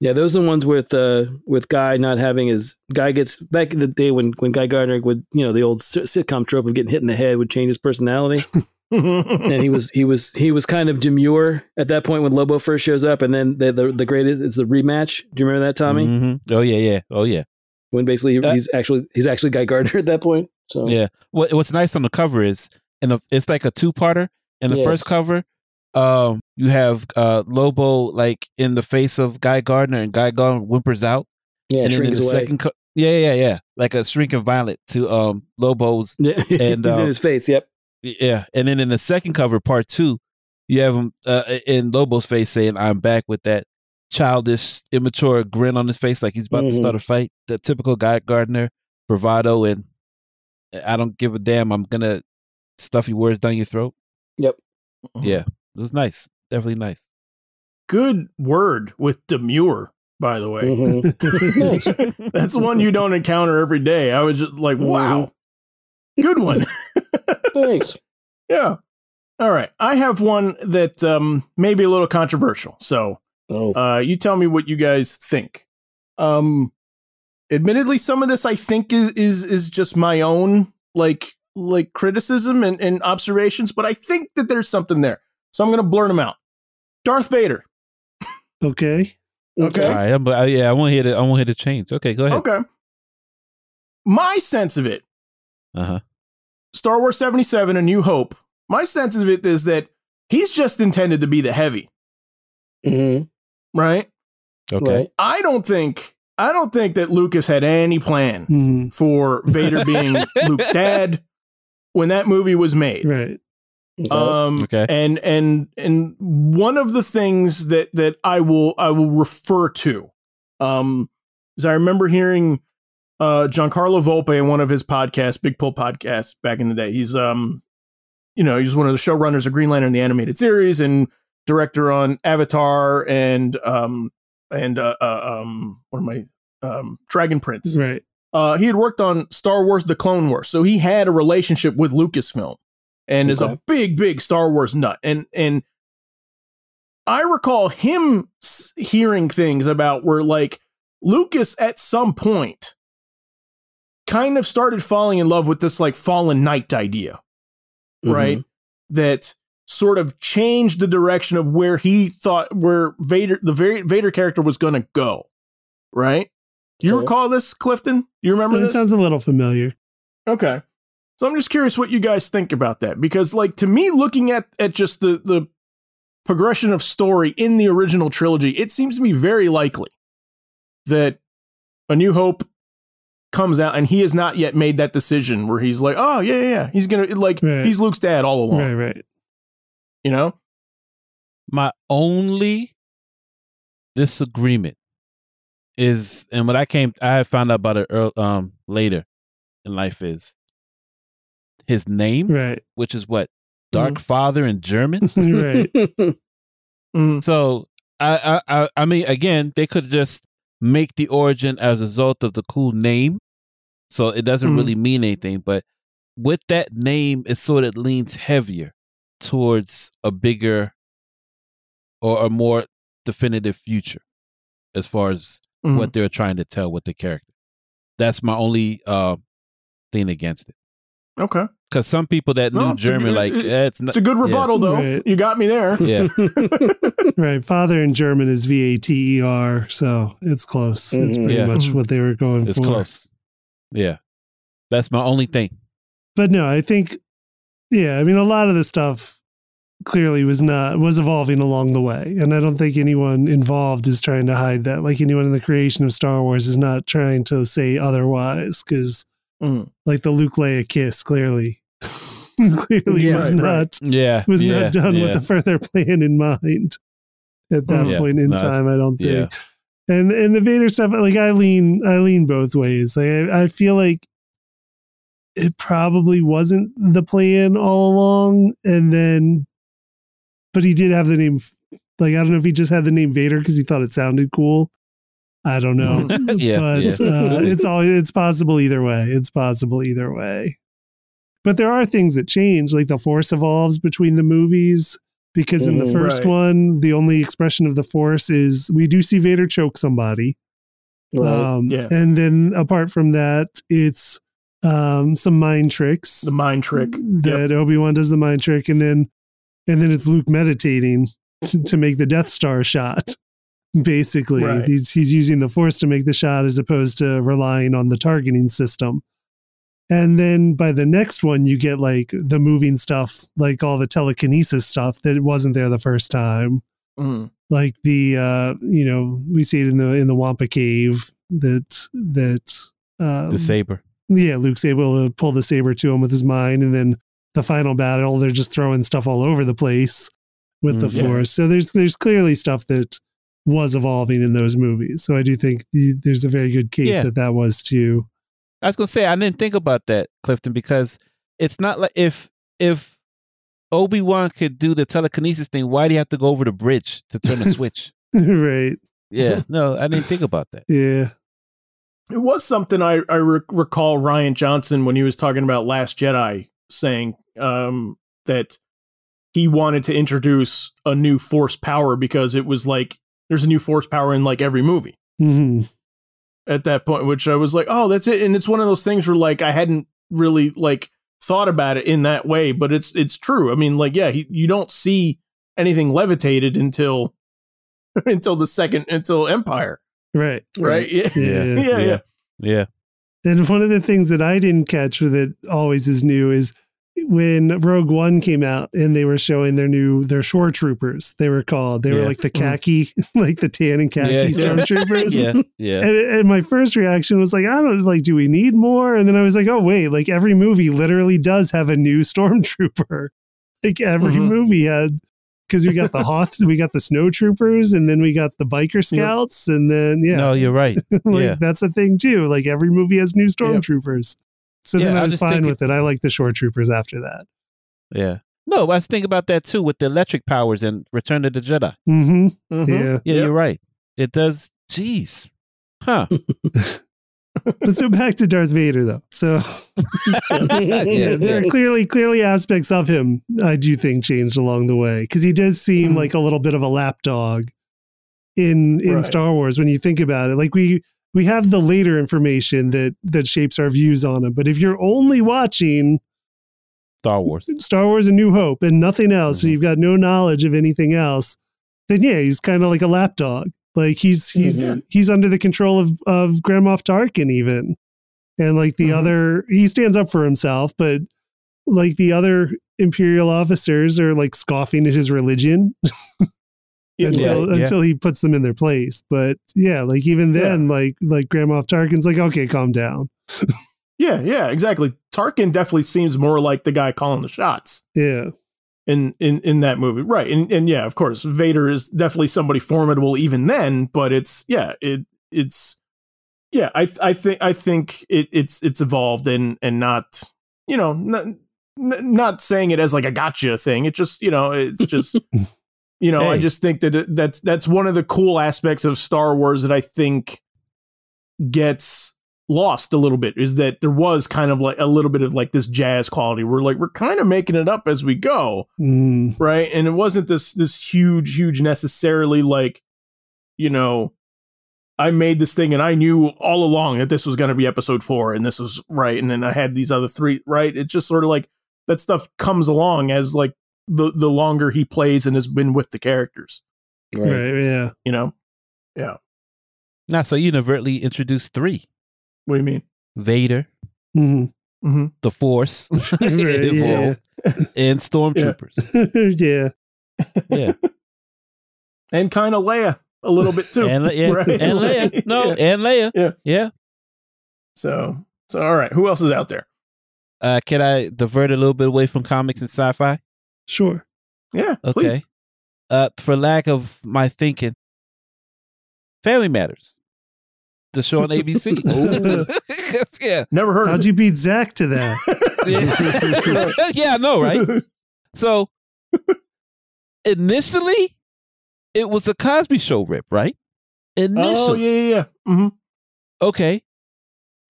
Yeah, those are the ones with uh with Guy not having his Guy gets back in the day when when Guy Gardner would you know the old sitcom trope of getting hit in the head would change his personality [LAUGHS] and he was he was he was kind of demure at that point when Lobo first shows up and then the the, the greatest it's the rematch. Do you remember that Tommy? Mm-hmm. Oh yeah, yeah. Oh yeah. When basically Uh, he's actually he's actually Guy Gardner at that point. So Yeah. What What's nice on the cover is, and the, it's like a two parter. In the Yes. first cover, um, you have uh, Lobo like in the face of Guy Gardner, and Guy Gardner whimpers out. yeah, and then in the away. second, co- yeah, yeah, yeah, like a shrinking violet to um Lobo's. [LAUGHS] yeah, [LAUGHS] and, he's uh, in his face. Yep. Yeah, and then in the second cover, part two, you have him uh, in Lobo's face saying, "I'm back" with that childish, immature grin on his face, like he's about Mhm. to start a fight. The typical Guy Gardner bravado, and I don't give a damn. I'm gonna stuff your words down your throat. Yep. Yeah, it was nice. Definitely nice. Good word with demure, by the way. [LAUGHS] Mhm. That's one you don't encounter every day. I was just like, wow. Good one. [LAUGHS] Thanks. yeah. All right. I have one that um, may be a little controversial. So Oh. uh, you tell me what you guys think. Um, admittedly, some of this I think is is is just my own like like criticism and, and observations, but I think that there's something there. So I'm gonna blurt them out. Darth Vader. Okay. Okay. All right, I'm, yeah, I want to hear the I want to hear the change. Okay, go ahead. Okay. My sense of it, Uh huh. Star Wars 77, A New Hope, my sense of it is that he's just intended to be the heavy, Mhm. right? Okay. Right. I don't think I don't think that Lucas had any plan Mhm. for Vader [LAUGHS] being Luke's dad when that movie was made. Right. Okay. Um, Okay. and and and one of the things that that I will I will refer to, um, is I remember hearing uh Giancarlo Volpe in one of his podcasts, Big Pull podcast back in the day. He's um, you know, he's one of the showrunners of Green Lantern the animated series and director on Avatar and um and uh, uh um what am I um Dragon Prince. Right. Uh, he had worked on Star Wars: The Clone Wars, so he had a relationship with Lucasfilm, and is a big, big Star Wars nut. And and I recall him hearing things about where like Lucas at some point kind of started falling in love with this like fallen knight idea, right? That sort of changed the direction of where he thought where Vader the Va- Vader character was going to go, right? You Okay. recall this, Clifton? You remember That this? sounds a little familiar. Okay. So I'm just curious what you guys think about that because like to me looking at at just the the progression of story in the original trilogy, it seems to me very likely that A New Hope comes out and he has not yet made that decision where he's like, "Oh, yeah, yeah, yeah. he's going to like Right. he's Luke's dad all along." Right. Right. You know? My only disagreement is, and what I came, I found out about it earl um, later in life is his name, Right. which is what Dark Father in German. [LAUGHS] Right. [LAUGHS] Mhm. so I, I, I, I mean, again, they could just make the origin as a result of the cool name, so it doesn't Mhm. really mean anything. But with that name, it sort of leans heavier towards a bigger or a more definitive future as far as Mhm. what they're trying to tell with the character. That's my only uh, thing against it. Okay. Because some people that No, knew it's German, good- like it- eh, it's not. It's a good yeah. rebuttal, though. Right. You got me there. Yeah, [LAUGHS] right. Father in German is V A T E R, so it's close. It's Mhm. pretty Yeah. much what they were going it's for. close. Yeah, that's my only thing. But no, I think, yeah, I mean, a lot of this stuff clearly was not was evolving along the way, and I don't think anyone involved is trying to hide that. Like anyone in the creation of Star Wars is not trying to say otherwise, because Mhm. like the Luke Leia kiss clearly. [LAUGHS] clearly Yeah, was right, not right. Yeah, was yeah, not done yeah. with a further plan in mind at that Yeah, point in no, time. I don't think. yeah. And and the Vader stuff, like I lean, I lean both ways. Like I, I feel like it probably wasn't the plan all along, and then, but he did have the name. Like I don't know if he just had the name Vader because he thought it sounded cool. I don't know, [LAUGHS] yeah, but yeah. Uh, it's all it's possible either way. It's possible either way. But there are things that change, like the Force evolves between the movies. Because in the Mhm. first Right. one, the only expression of the Force is we do see Vader choke somebody, Right. um, Yeah. and then apart from that, it's um, some mind tricks The mind trick. that Obi Wan does the mind trick, and then and then it's Luke meditating to, to make the Death Star shot. Basically, Right. he's he's using the Force to make the shot as opposed to relying on the targeting system. And then by the next one, you get like the moving stuff, like all the telekinesis stuff that wasn't there the first time Mhm. like the uh you know we see it in the in the Wampa cave that that um, the saber. Yeah Luke's able to pull the saber to him with his mind and then the final battle they're just throwing stuff all over the place with the Mm, yeah. force so there's there's clearly stuff that was evolving in those movies so I do think there's a very good case Yeah. that that was too I was gonna say I didn't think about that, Clifton, because it's not like if if Obi Wan could do the telekinesis thing, why do you have to go over the bridge to turn the [LAUGHS] switch? right Yeah, no, I didn't think about that. yeah It was something I, I re- recall Rian Johnson when he was talking about Last Jedi saying um, that he wanted to introduce a new force power because it was like there's a new force power in like every movie hmm at that point, which I was like, oh, that's it. And it's one of those things where like I hadn't really like thought about it in that way, but it's it's true. I mean, like, yeah, he, you don't see anything levitated until [LAUGHS] until the second until Empire, right right? Yeah, Yeah. yeah, yeah. yeah. Yeah. And one of the things that I didn't catch that always is new is when Rogue One came out and they were showing their new their shore troopers. They were called. They were like the khaki, [LAUGHS] like the tan and khaki Yeah, yeah. stormtroopers. Yeah. Yeah. And, and my first reaction was like, I don't like, do we need more? And then I was like, oh wait, like every movie literally does have a new [LAUGHS] stormtrooper. Like every Mhm. movie had because we got the [LAUGHS] Hoth, we got the snow troopers, and then we got the biker scouts, and then yeah, No, you're right. [LAUGHS] like Yeah. that's a thing too. Like every movie has new stormtroopers. So Yeah, then I I was fine with it. I like the short troopers after that. Yeah. No, I was thinking about that too with the electric powers and Return of the Jedi. hmm Mhm. Yeah. Yeah, Yep. you're right. It does. Jeez. Huh. [LAUGHS] Let's go back to Darth Vader though. So yeah, [LAUGHS] yeah. there are clearly clearly aspects of him I do think changed along the way because he does seem Mhm. like a little bit of a lapdog in in Right. Star Wars when you think about it. Like we we have the later information that that shapes our views on him, but if you're only watching Star Wars. Star Wars: A New Hope and nothing else, Mhm. and you've got no knowledge of anything else, then yeah, he's kind of like a lapdog. Like he's he's Mhm. he's under the control of of Grand Moff Tarkin even, and like the Mhm. other, he stands up for himself, but like the other Imperial officers are like scoffing at his religion [LAUGHS] Yeah, until yeah. until he puts them in their place. But yeah, like even then, like like Grand Moff Tarkin's like, okay, calm down. yeah, yeah, exactly. Tarkin definitely seems more like the guy calling the shots Yeah, in in in that movie, right? And and yeah, of course, Vader is definitely somebody formidable even then. But it's yeah, it it's yeah. I I think I think it, it's it's evolved and and not you know not not saying it as like a gotcha thing. It just you know it's just. [LAUGHS] You know, I just think that it, that's that's one of the cool aspects of Star Wars that I think gets lost a little bit is that there was kind of like a little bit of like this jazz quality. We're like we're kind of making it up as we go, Mm. right? And it wasn't this this huge huge necessarily like you know I made this thing and I knew all along that this was going to be episode 4 and this was right and then I had these other three right. It's just sort of like that stuff comes along as like the the longer he plays and has been with the characters, Right. Right. Yeah. you know. Yeah. Now, so you inadvertently introduced three: What do you mean? Vader, Mhm. Mm-hmm. the Force, [LAUGHS] [LAUGHS] Right, involved, and stormtroopers. yeah. [LAUGHS] Yeah, And kind of Leia a little bit too. and, yeah, Right. and Leia. No, Yeah. and Leia. Yeah. yeah. So so all right, who else is out there? Uh, can I divert a little bit away from comics and sci-fi? Sure. Yeah, Okay. please. Uh, for lack of my thinking, Family Matters, the show on ABC. [LAUGHS] [LAUGHS] yeah. Never heard How'd of you beat Zach to that? [LAUGHS] yeah, yeah, I know, right? So initially, it was a Cosby Show rip, right? oh Initially, yeah, yeah, yeah. hmm okay.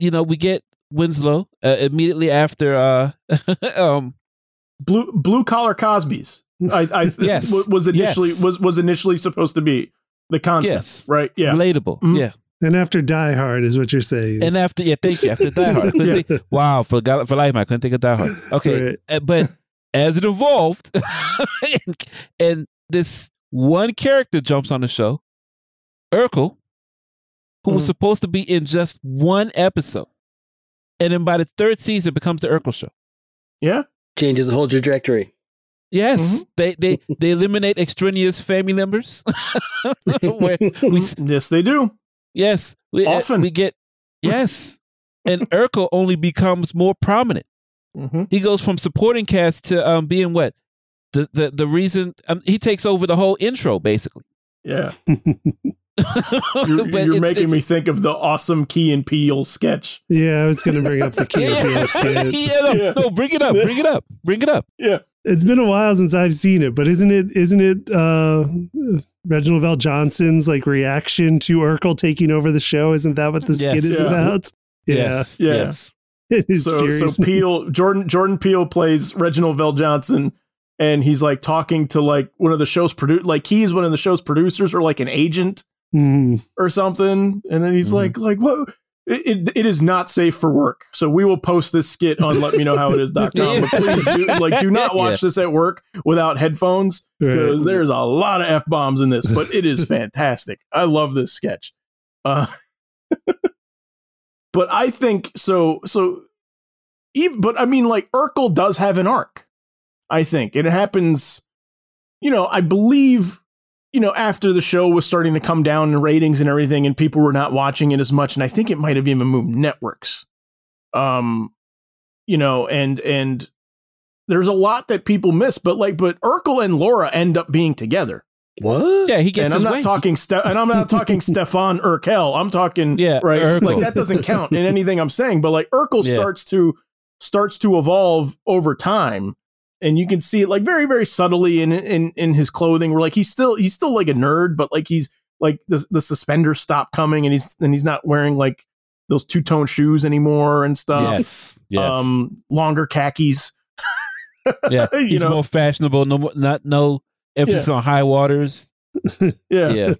You know, we get Winslow uh, immediately after. uh um Blue blue collar Cosby's. I, I Yes. was initially Yes. was was initially supposed to be the concept, Yes. right? Yeah, Relatable, Mhm. yeah. And after Die Hard is what you're saying. And after, yeah, thank you. After Die Hard, [LAUGHS] Yeah. think, wow, for God, for life, I couldn't think of Die Hard. Okay, Right. Uh, but as it evolved, and, [LAUGHS] and this one character jumps on the show, Urkel, who was Mhm. supposed to be in just one episode, and then by the third season becomes the Urkel show. yeah. Changes the whole trajectory. Yes, they they [LAUGHS] they eliminate extraneous family members. Where we Yes, they do. Yes we, uh, we get yes, [LAUGHS] and Urkel only becomes more prominent. hmm He goes from supporting cast to um being what the the the reason um, he takes over the whole intro basically. Yeah, [LAUGHS] you're, [LAUGHS] you're it's- making me think of the awesome Key and Peele sketch. yeah, I was going to bring up the Key and Peele sketch. yeah, no, Yeah. no, bring it up, bring it up, bring it up. Yeah, It's been a while since I've seen it, but isn't it? Isn't it? Uh, Reginald VelJohnson's like reaction to Urkel taking over the show. Isn't that what the skit Yes. is Yeah. about? Yeah, Yes, Yeah. yes, it is so furious. so Peele Jordan Jordan Peele plays Reginald VelJohnson, and he's like talking to like one of the show's produ like he's one of the show's producers or like an agent Mm. or something, and then he's Mhm. like like what. It, it, it is not safe for work. So we will post this skit on let me know how it is.com. But please do like do not [LAUGHS] watch this at work without headphones Right. because there's a lot of F bombs in this, but it is fantastic. I love this sketch. Uh, [LAUGHS] but I think so. So, even, but I mean, like Urkel does have an arc. I think and it happens. You know, I believe. You know, after the show was starting to come down in ratings and everything, and people were not watching it as much, and I think it might have even moved networks. Um, you know, and and there's a lot that people miss, but like, but Urkel and Laura end up being together. What? yeah. He gets and I'm not way. talking, Ste- and I'm not talking [LAUGHS] Stefan Urquelle. I'm talking, Yeah, right? Urkel. Like that doesn't count in anything I'm saying. But like Urkel [LAUGHS] Yeah. starts to starts to evolve over time, and you can see it like very very subtly in in in his clothing. Where like he's still he's still like a nerd, but like he's like the the suspenders stop coming, and he's and he's not wearing like those two tone shoes anymore and stuff. Yes, yes. Um, longer khakis. yeah, [LAUGHS] you he's know, more fashionable. No, more- not no emphasis on high waters. [LAUGHS] yeah. Yeah,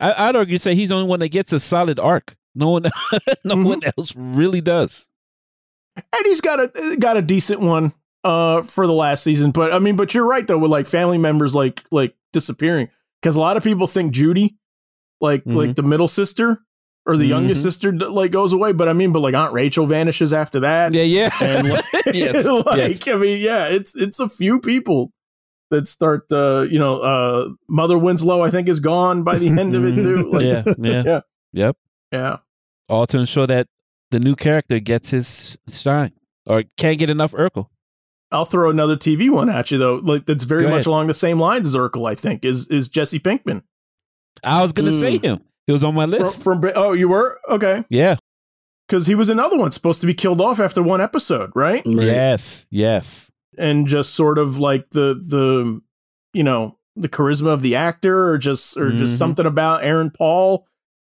I, I'd argue say he's the only one that gets a solid arc. No one, [LAUGHS] no Mhm. one else really does. and he's got a got a decent one uh for the last season but i mean but you're right though with like family members like like disappearing because a lot of people think judy like Mhm. like the middle sister or the youngest Mhm. sister like goes away but i mean but like aunt rachel vanishes after that Yeah, yeah. and [LAUGHS] like, [LAUGHS] Yes, like yes. i mean yeah it's it's a few people that start uh you know uh mother winslow i think is gone by the end of it too [LAUGHS] like, yeah, yeah, Yeah. yep. yeah All to ensure that the new character gets his shine or can't get enough Urkel. I'll throw another TV one at you though. Like that's very Go much ahead. along the same lines as Urkel. I think is is Jesse Pinkman I was gonna say Mm. him. He was on my list. from Bra- oh you were okay yeah. because he was another one supposed to be killed off after one episode, right? Right. Yes. Yes. And just sort of like the the you know the charisma of the actor or just or Mhm. just something about Aaron Paul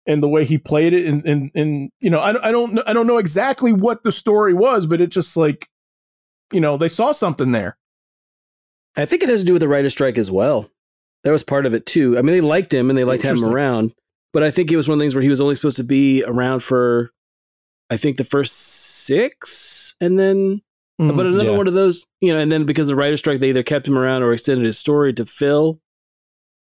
and the way he played it and and, and you know I, I don't I don't know exactly what the story was but it just like you know they saw something there I think it has to do with the writer's strike as well. That was part of it too. I mean, they liked him and they liked having him around, but I think it was one of the things where he was only supposed to be around for, I think the first six, and then, mm, but another yeah. one of those, you know, and then because of the writer's strike, they either kept him around or extended his story to fill,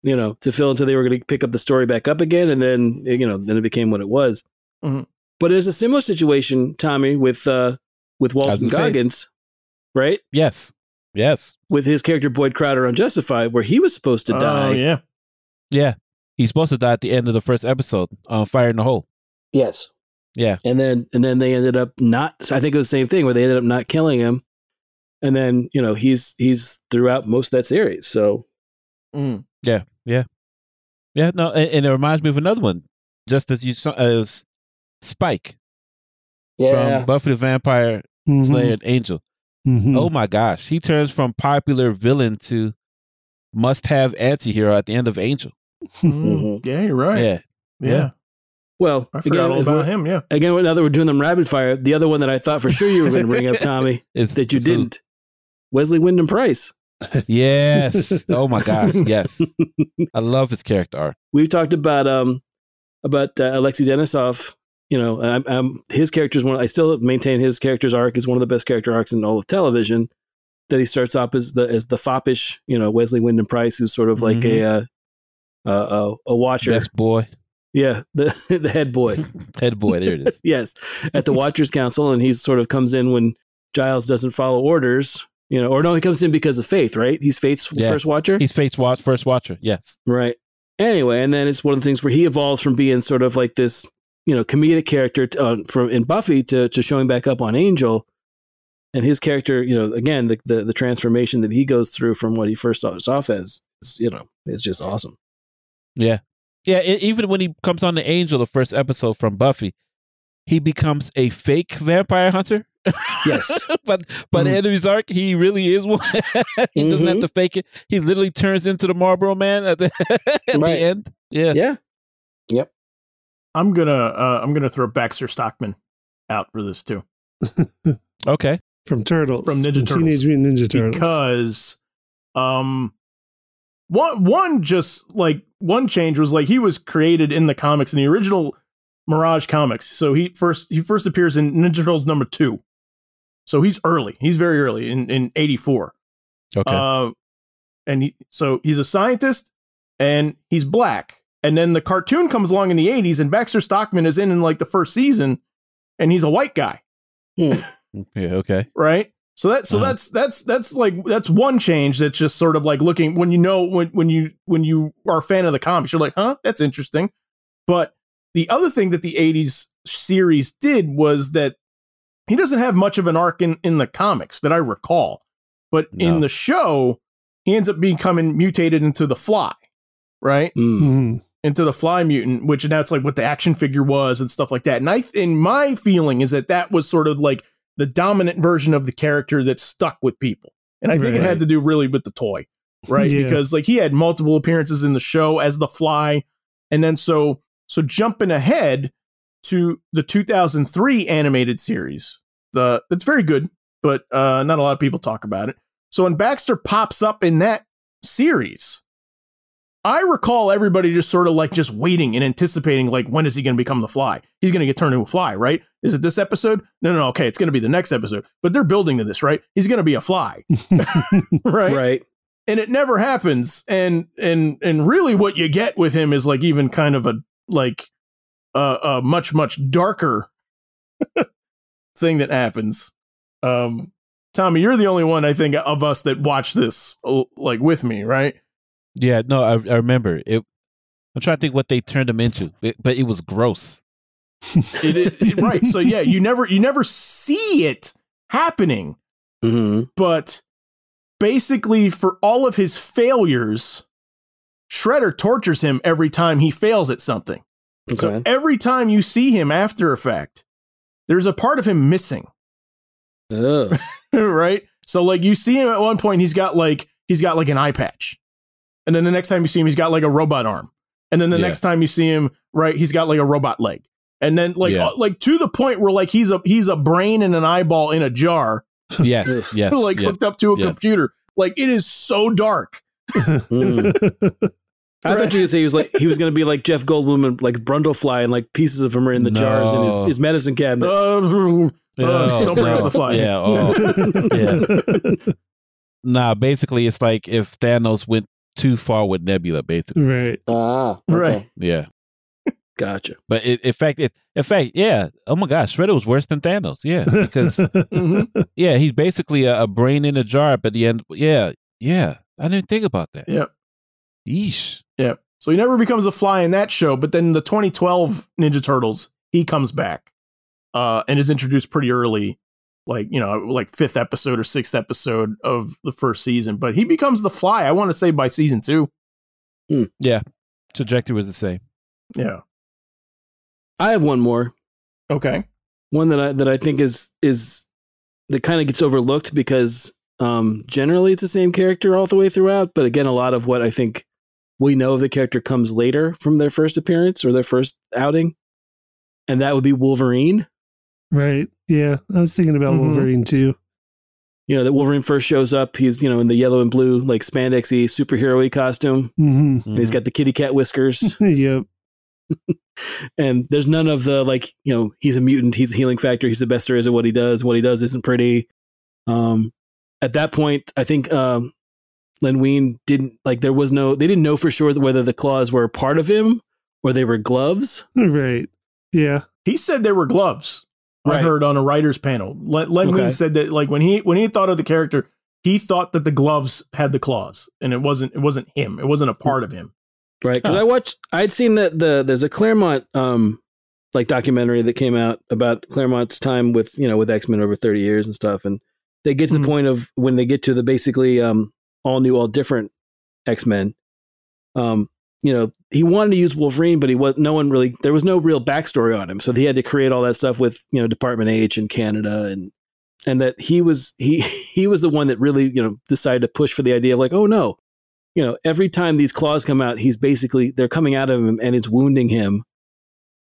you know, to fill until they were going to pick up the story back up again, and then you know, then it became what it was. Mm-hmm. But there's a similar situation, Tommy, with uh with Walton Goggins, right? Yes. Yes. With his character Boyd Crowder on Justified, where he was supposed to die. oh, yeah. Yeah. He's supposed to die at the end of the first episode on Fire in the Hole. Yes. Yeah. And then and then they ended up not I think it was the same thing where they ended up not killing him. And then, you know, he's he's throughout most of that series. So mm. Yeah, yeah. Yeah, no, and, and, it reminds me of another one. Just as you saw as Spike. Yeah. From Buffy the Vampire mm-hmm. Slayer Angel. Mm-hmm. Oh my gosh, he turns from popular villain to must-have anti-hero at the end of Angel. Mm-hmm. Yeah, you're right. Yeah, yeah. yeah. Well, I forgot again, all about him. Yeah. Again, now that we're doing them rapid fire, the other one that I thought for sure you were going to bring up, Tommy, [LAUGHS] that you didn't. Wesley Wyndam-Pryce. yes. [LAUGHS] Oh my gosh. Yes. I love his character arc. We've talked about um about uh, Alexis Denisof you know, I'm, I'm, his character is one. I still maintain his character's arc is one of the best character arcs in all of television. That he starts off as the as the foppish, you know, Wesley Wyndam-Pryce, who's sort of like mm-hmm. a, uh, a a watcher, best boy. Yeah, the [LAUGHS] the head boy, [LAUGHS] head boy. There it is. [LAUGHS] yes, at the Watchers Council, and he sort of comes in when Giles doesn't follow orders. You know, or no, he comes in because of Faith, right? He's Faith's yeah. first watcher. He's Faith's watch first watcher. Yes, right. Anyway, and then it's one of the things where he evolves from being sort of like this you know comedic character uh, from in Buffy to to showing back up on Angel, and his character, you know, again the, the the, transformation that he goes through from what he first starts off as, is, you know, is just awesome. Yeah, yeah. It, even when he comes on the Angel, the first episode from Buffy, he becomes a fake vampire hunter. Yes, [LAUGHS] but but mm-hmm. Enemy's arc, he really is one. [LAUGHS] he mm-hmm. doesn't have mm-hmm. to fake it. He literally turns into the Marlboro Man at the [LAUGHS] at right. the end. Yeah, yeah, yep. I'm gonna uh, I'm gonna throw Baxter Stockman out for this too. [LAUGHS] okay, from Turtles, from Ninja from Turtles, Teenage Mutant Ninja Turtles, because um, one one just like one change was like he was created in the comics in the original Mirage comics. So he first he first appears in Ninja Turtles number two. So he's early. He's very early in in '84. Okay. Uh, and he, so he's a scientist and he's black and then the cartoon comes along in the 80s, and Baxter Stockman is in in like the first season, and he's a white guy. Hmm. [LAUGHS] yeah, okay. Right? So that so uh-huh. that's that's that's like that's one change that's just sort of like looking when you know when when you when you are a fan of the comics, you're like, huh, that's interesting. But the other thing that the 80s series did was that he doesn't have much of an arc in, in the comics that I recall. But no. in the show, he ends up becoming mutated into the fly, right? Mm. Mm-hmm into the fly mutant, which that's like what the action figure was and stuff like that. And I, in my feeling, is that that was sort of like the dominant version of the character that stuck with people. And I think right. it had to do really with the toy, right? yeah. Because like he had multiple appearances in the show as the fly. And then so, so jumping ahead to the 2003 animated series, the that's very good, but uh, not a lot of people talk about it. So when Baxter pops up in that series, I recall everybody just sort of like just waiting and anticipating, like, when is he going to become the fly? He's going to get turned into a fly, right? Is it this episode? No, no, no. Okay, it's going to be the next episode. But they're building to this, right? He's going to be a fly, [LAUGHS] right? Right. And it never happens. And and and really, what you get with him is like even kind of a like uh, a much much darker [LAUGHS] thing that happens. Um, Tommy, you're the only one I think of us that watched this like with me, right? Yeah, no, I, I remember it. I'm trying to think what they turned him into, but it was gross. it, it, it, right. So yeah, you never you never see it happening, mm-hmm. but basically for all of his failures, Shredder tortures him every time he fails at something. Okay. So every time you see him after effect, there's a part of him missing. [LAUGHS] right? So like you see him at one point, he's got like he's got like an eye patch. And then the next time you see him, he's got like a robot arm. and then the Yeah. next time you see him, right, he's got like a robot leg, and then like Yeah. uh, like to the point where like he's a he's a brain and an eyeball in a jar, [LAUGHS] Yes, [LAUGHS] yes, like yes. hooked up to a yes. computer. Like it is so dark. Mm. [LAUGHS] I thought you were gonna say he was like he was gonna be like Jeff Goldblum and like Brundlefly and like pieces of him are in the jars in his, his medicine cabinet. Uh, Oh, don't bring up no. the fly. Yeah, oh, yeah. Nah, basically, it's like if Thanos went too far with Nebula, basically. right. ah, Right. Yeah, [LAUGHS] gotcha. but it, in fact, it, in fact, yeah. Oh my gosh, Shredder was worse than Thanos. Yeah, because [LAUGHS] Mhm. yeah, he's basically a, a brain in a jar. But the end, yeah, yeah. I didn't think about that. Yep. Yeesh. Yeah. So he never becomes a fly in that show, but then the 2012 Ninja Turtles, he comes back uh, and is introduced pretty early, like, you know, like fifth episode or sixth episode of the first season. But he becomes the fly, I want to say, by season two. Yeah, trajectory was the same. Yeah. I have one more. Okay. One that I that I think is is that kind of gets overlooked because um generally it's the same character all the way throughout, but again a lot of what I think we know of the character comes later from their first appearance or their first outing. And that would be Wolverine. Right. Yeah. I was thinking about Mhm. Wolverine too. You know, that Wolverine first shows up, he's, you know, in the yellow and blue, like spandexy superhero costume. hmm And he's got the kitty cat whiskers. [LAUGHS] yep. [LAUGHS] and there's none of the like you know he's a mutant he's a healing factor he's the best there is at what he does what he does isn't pretty um at that point i think um len wein didn't like there was no they didn't know for sure whether the claws were part of him or they were gloves Right. Yeah. He said they were gloves. I heard on a writer's panel. Len, Len Okay. Wein said that like when he when he thought of the character, he thought that the gloves had the claws, and it wasn't it wasn't him. It wasn't a part of him. right because Huh. i watched i'd seen that the there's a claremont um like documentary that came out about claremont's time with you know with x-men over 30 years and stuff and they get to Mhm. the point of when they get to the basically um all new all different x-men um you know he wanted to use wolverine but he was no one really there was no real backstory on him. So he had to create all that stuff with you know department h in canada and and that he was he [LAUGHS] he was the one that really you know decided to push for the idea of like oh no you know every time these claws come out he's basically they're coming out of him and it's wounding him.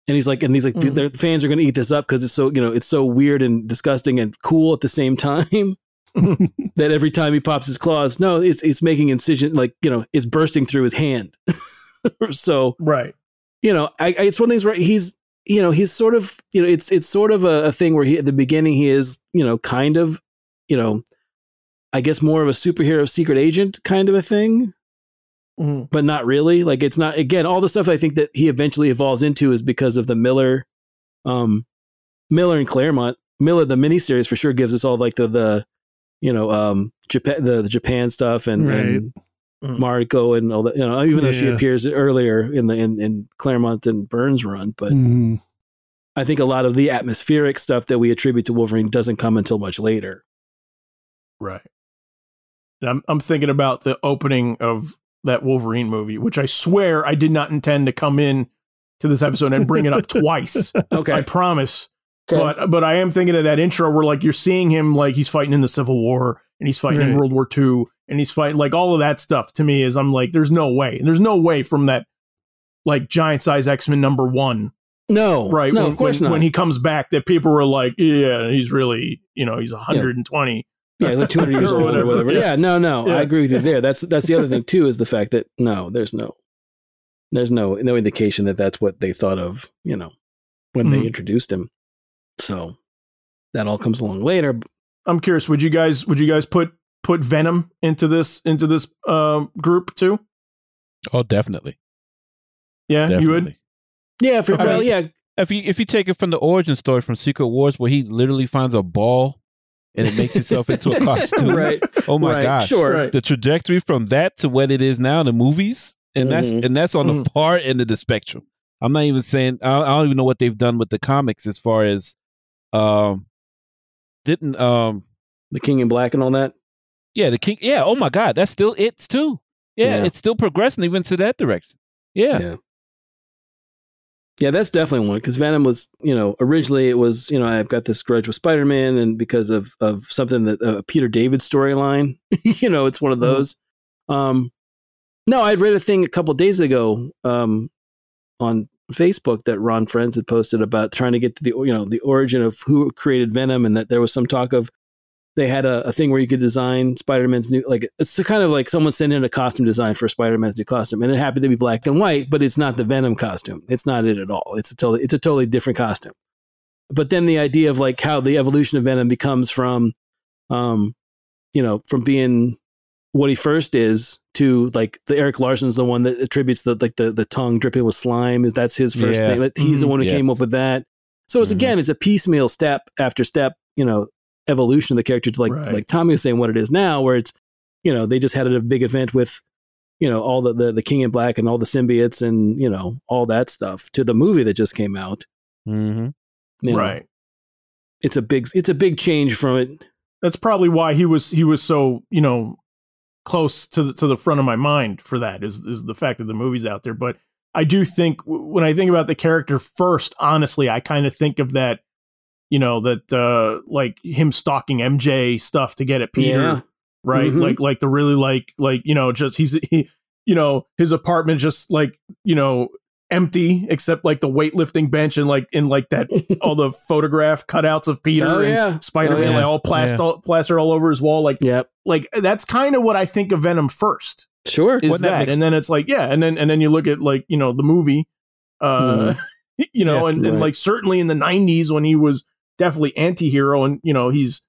And he's like and he's like mm. their fans are going to eat this up because it's so you know it's so weird and disgusting and cool at the same time [LAUGHS] [LAUGHS] that every time he pops his claws no it's it's making incision like you know it's bursting through his hand [LAUGHS] so Right. you know, I, I, it's one of things where he's, you know, he's sort of, you know, it's it's sort of a, a thing where he at the beginning he is, you know, kind of, you know, I guess more of a superhero secret agent kind of a thing, Mhm. but not really. Like it's not again all the stuff I think that he eventually evolves into is because of the Miller, um, Miller and Claremont. Miller the miniseries for sure gives us all like the the, you know, um, Japan the, the Japan stuff and, and Mhm. Mariko and all that. You know, even though she appears earlier in the in, in Claremont and Burns run, but Mhm. I think a lot of the atmospheric stuff that we attribute to Wolverine doesn't come until much later. Right. And I'm I'm thinking about the opening of that Wolverine movie, which I swear I did not intend to come in to this episode and bring it up twice. [LAUGHS] Okay. I promise. But but I am thinking of that intro where like you're seeing him like he's fighting in the Civil War and he's fighting in World War II and he's fighting like all of that stuff to me is I'm like there's no way. There's no way from that like giant size X-Men number 1 no, right No, when, of course when, not. when he comes back that people were like yeah he's really you know he's 120 yeah, he's like 200 years [LAUGHS] Or old whatever, or whatever. yeah. Yeah. no, no, Yeah. I agree with you there. That's that's the other thing [LAUGHS] too is the fact that no, there's no, there's no no indication that that's what they thought of. You know, when they Mhm. introduced him. So that all comes along later. I'm curious would you guys would you guys put put Venom into this into this um group too Oh, definitely, yeah you would. Yeah, for Okay. well, yeah, If you if you take it from the origin story from Secret Wars, where he literally finds a ball and it makes itself into a costume. [LAUGHS] right. Oh my right, gosh. sure. Right. The trajectory from that to what it is now in the movies, and that's Mhm. and that's on the far end of the spectrum. I'm not even saying I, I don't even know what they've done with the comics as far as um didn't um The King in Black and all that. Yeah the king yeah oh my god that's still it's too yeah, Yeah. it's still progressing even to that direction yeah, Yeah. Yeah, that's definitely one because Venom was, you know, originally it was, you know, I've got this grudge with Spider Man, and because of of something that uh, Peter David storyline, [LAUGHS] you know, it's one of Mhm. those. Um, no, I read a thing a couple days ago um, on Facebook that Ron Frenz had posted about trying to get to the you know the origin of who created Venom, and that there was some talk of they had a, a thing where you could design Spider Man's new like it's kind of like someone sent in a costume design for Spider Man's new costume, and it happened to be black and white, but it's not the Venom costume. It's not it at all. It's a totally it's a totally different costume. But then the idea of like how the evolution of Venom becomes from, um, you know, from being what he first is to like the Erik Larsen's the one that attributes the like the the tongue dripping with slime is that's his first Yeah. thing. That he's the Mhm. one who Yes. came up with that. So it's Mhm. again, it's a piecemeal step after step, you know, evolution of the character to like Right. like Tommy was saying what it is now, where it's you know they just had a big event with you know all the the, the King in Black and all the symbiotes and you know all that stuff to the movie that just came out. Mm-hmm. You know, right. It's a big it's a big change from it. That's probably why he was he was so you know close to the, to the front of my mind for that is is the fact that the movie's out there. But I do think when I think about the character first, honestly, I kind of think of that, you know, that uh like him stalking MJ stuff to get at Peter, Yeah. right? Mhm. Like like the really like like you know just he's he you know his apartment just like you know empty except like the weightlifting bench and like in like that [LAUGHS] all the photograph cutouts of Peter Oh, and yeah. Spider-Man Oh, yeah. like all plastered, all, plastered all over his wall like Yep. like that's kind of what I think of Venom first Sure. is Wouldn't that that, make- and then it's like yeah and then and then you look at like you know the movie uh [LAUGHS] you know Yeah, and, and right. like certainly in the 90s when he was definitely anti-hero and you know he's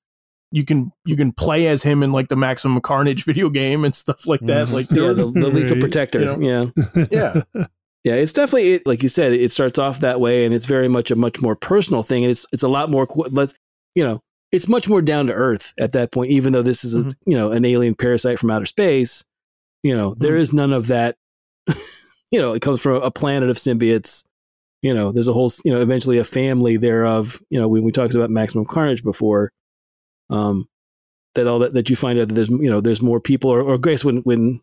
you can you can play as him in like the maximum carnage [LAUGHS] video game and stuff like that Mhm. like yeah, the, the lethal [LAUGHS] protector. You know. Yeah. yeah [LAUGHS] Yeah, it's definitely it, like you said. It starts off that way, and it's very much a much more personal thing, and it's it's a lot more. Let's you know, it's much more down to earth at that point. Even though this is a, Mhm. you know an alien parasite from outer space, you know there Mhm. is none of that. you know, it comes from a planet of symbiotes. You know, there's a whole you know eventually a family thereof. You know, when we talked about maximum carnage before, um, that all that that you find out that there's you know there's more people or, or Grace when when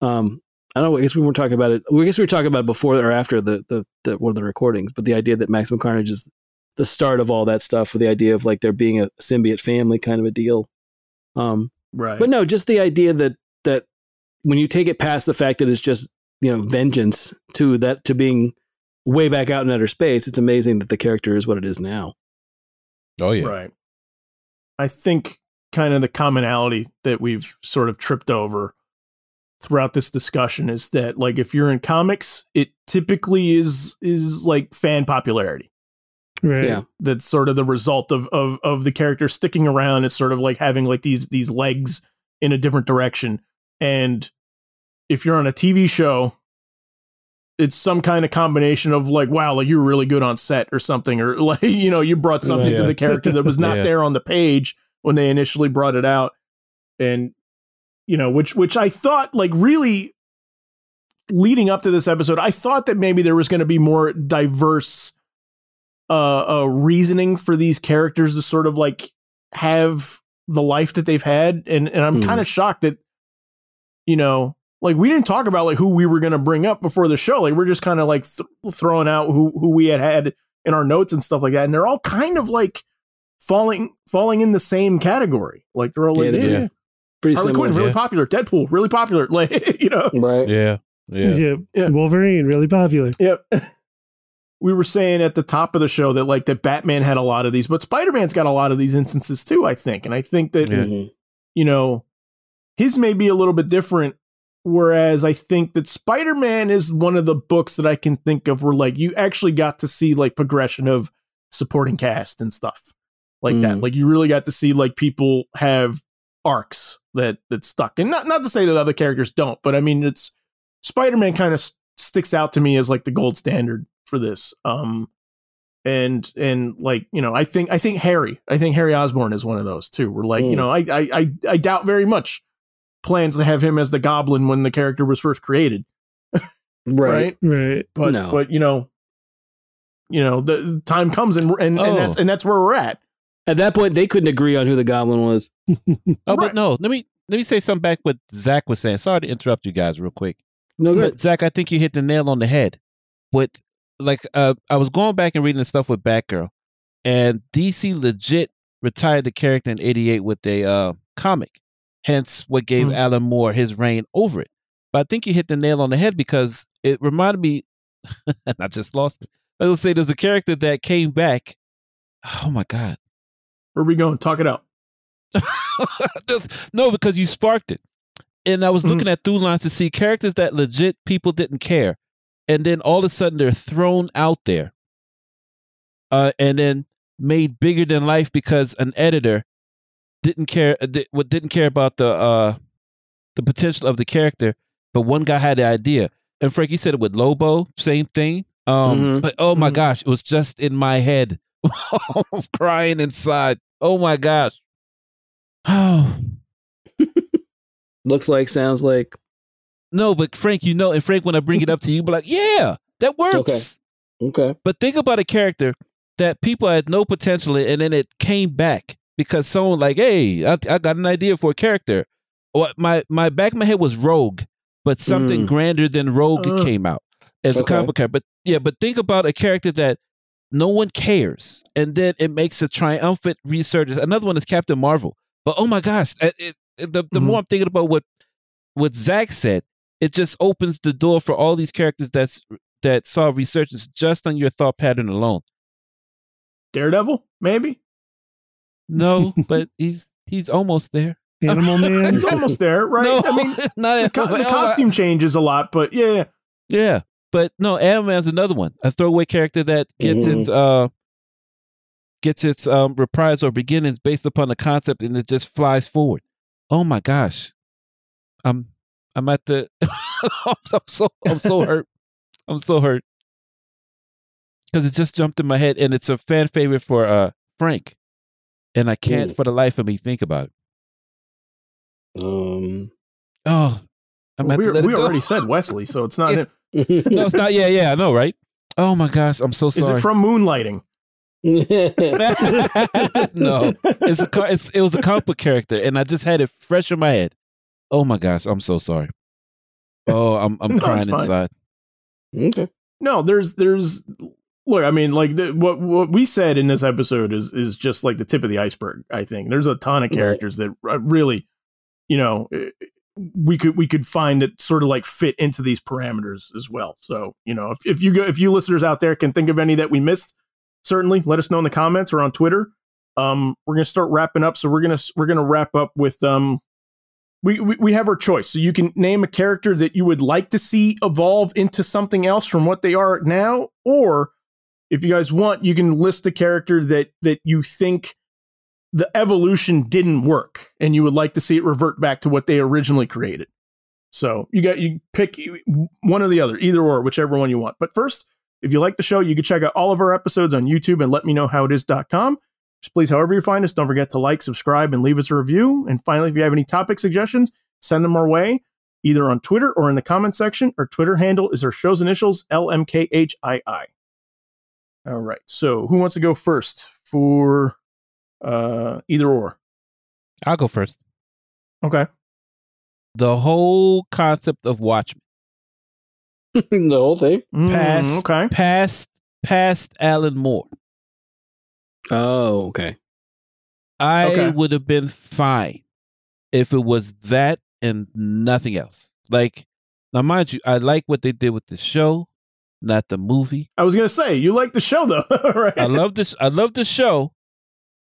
um I don't know. I guess we weren't talking about it. I guess we were talking about it before or after the, the, the one of the recordings. But the idea that Maximum Carnage is the start of all that stuff, with the idea of like there being a symbiote family kind of a deal. Um, right but no, just the idea that that when you take it past the fact that it's just you know vengeance to that to being way back out in outer space, it's amazing that the character is what it is now. Oh yeah. Right. I think kind of the commonality that we've sort of tripped over throughout this discussion is that like if you're in comics, it typically is is like fan popularity. Right. Yeah. That's sort of the result of of of the character sticking around. It's sort of like having like these these legs in a different direction. And if you're on a TV show, it's some kind of combination of like, wow, like you were really good on set or something, or [LAUGHS] like, you know, you brought something to Yeah. the character that was [LAUGHS] not Yeah. there on the page when they initially brought it out. And, you know, which, which I thought like really leading up to this episode, I thought that maybe there was going to be more diverse, uh, uh, reasoning for these characters to sort of like have the life that they've had. And, and I'm Hmm. kind of shocked that, you know, like we didn't talk about like who we were going to bring up before the show. Like we're just kind of like th- throwing out who who we had had in our notes and stuff like that, and they're all kind of like falling falling in the same category. Like they're all like, Yeah, yeah, they do. Pretty Harley similar. Quinn really yeah. popular, Deadpool really popular, [LAUGHS] like you know, Right. Yeah. Yeah. Yeah. Yeah. Wolverine, really popular. Yep. [LAUGHS] We were saying at the top of the show that like that Batman had a lot of these, but Spider Man's got a lot of these instances too. I think, and I think that Yeah. Mhm. you know, his may be a little bit different. Whereas I think that Spider Man is one of the books that I can think of where like you actually got to see like progression of supporting cast and stuff like that. Mm. Like you really got to see like people have arcs that that stuck. And not not to say that other characters don't, but I mean it's Spider Man kind of s- sticks out to me as like the gold standard for this. Um and and like you know i think i think harry i think harry osborn is one of those too we're like you Mm. know I, I i i doubt very much plans to have him as the goblin when the character was first created right, Right. Right. but No. but you know you know the the time comes and and, Oh. and that's and that's where we're at At that point, they couldn't agree on who the Goblin was. [LAUGHS] Oh, Right. but no. Let me let me say something back what Zach was saying. Sorry to interrupt you guys real quick. No good. But Zach, I think you hit the nail on the head. But like, uh, I was going back and reading the stuff with Batgirl, and DC legit retired the character in '88 with a uh, comic. Hence, what gave Mhm. Alan Moore his reign over it. But I think you hit the nail on the head because it reminded me and [LAUGHS] I just lost it. I was say there's a character that came back. Oh my god. Where are we going? Talk it out. [LAUGHS] no, because you sparked it. And I was looking mm-hmm. at through lines to see characters that legit people didn't care. And then all of a sudden they're thrown out there. Uh, and then made bigger than life because an editor didn't care uh, didn't care about the uh, the potential of the character, but one guy had the idea. And Frank, you said it with Lobo, same thing. Um, mm-hmm. but oh my mm-hmm. gosh, it was just in my head. I'm [LAUGHS] crying inside. Oh my gosh. Oh. [SIGHS] Looks like, sounds like. No, but Frank, you know, and Frank, when I bring it up to you, be like, yeah, that works. Okay. Okay. But think about a character that people had no potential in, and then it came back because someone like, hey, I, I got an idea for a character. What my my back of my head was Rogue, but something mm. grander than Rogue uh, came out as okay. a comic character. But yeah, but think about a character that no one cares, and then it makes a triumphant resurgence. Another one is Captain Marvel. But oh my gosh, it, it, the the mm-hmm. more I'm thinking about what what Zach said, it just opens the door for all these characters that's that saw resurgence just on your thought pattern alone. Daredevil, maybe. No, [LAUGHS] but he's he's almost there. Animal [LAUGHS] Man. he's almost there, right? No, I mean, [LAUGHS] not the, co- the costume changes a lot, but yeah, yeah. But no, Animal Man's another one, a throwaway character that gets mm. its uh gets its um reprise or beginnings based upon the concept, and it just flies forward. Oh my gosh, I'm I'm at the I'm so I'm so hurt. I'm so hurt because it just jumped in my head, and it's a fan favorite for uh Frank and I can't Ooh. for the life of me think about it. Um. Oh, I'm well, we, we already said Wesley, so it's [LAUGHS] not him. [LAUGHS] no, it's not. Yeah, yeah, I know, right? Oh my gosh, I'm so sorry. Is it from Moonlighting? [LAUGHS] no, it's a it's, it was a comic book character, and I just had it fresh in my head. Oh my gosh, I'm so sorry. Oh, I'm I'm no, crying inside. Okay. No, there's there's look, I mean, like the, what what we said in this episode is is just like the tip of the iceberg. I think there's a ton of characters right. that really, you know, eh, we could we could find that sort of like fit into these parameters as well. So you know, if, if you go if you listeners out there can think of any that we missed, certainly let us know in the comments or on Twitter. Um, we're gonna start wrapping up, so we're gonna we're gonna wrap up with um. We, we, we have our choice. So you can name a character that you would like to see evolve into something else from what they are now, or if you guys want, you can list a character that that you think the evolution didn't work and you would like to see it revert back to what they originally created. So you got you pick one or the other, either or, whichever one you want. But first, if you like the show, you can check out all of our episodes on YouTube and let me know how it is.com. Just please, however you find us, don't forget to like, subscribe, and leave us a review. And finally, if you have any topic suggestions, send them our way, either on Twitter or in the comment section. Our Twitter handle is our show's initials, LMKHII. All right. So who wants to go first for uh, either or? I'll go first. Okay. The whole concept of Watchmen. [LAUGHS] the whole thing? Past, mm, okay. Past, past Alan Moore. Oh, okay. I okay. would have been fine if it was that and nothing else. Like, now, mind you, I like what they did with the show not the movie. I was gonna say you like the show though, [LAUGHS] right? I love this. I love the show.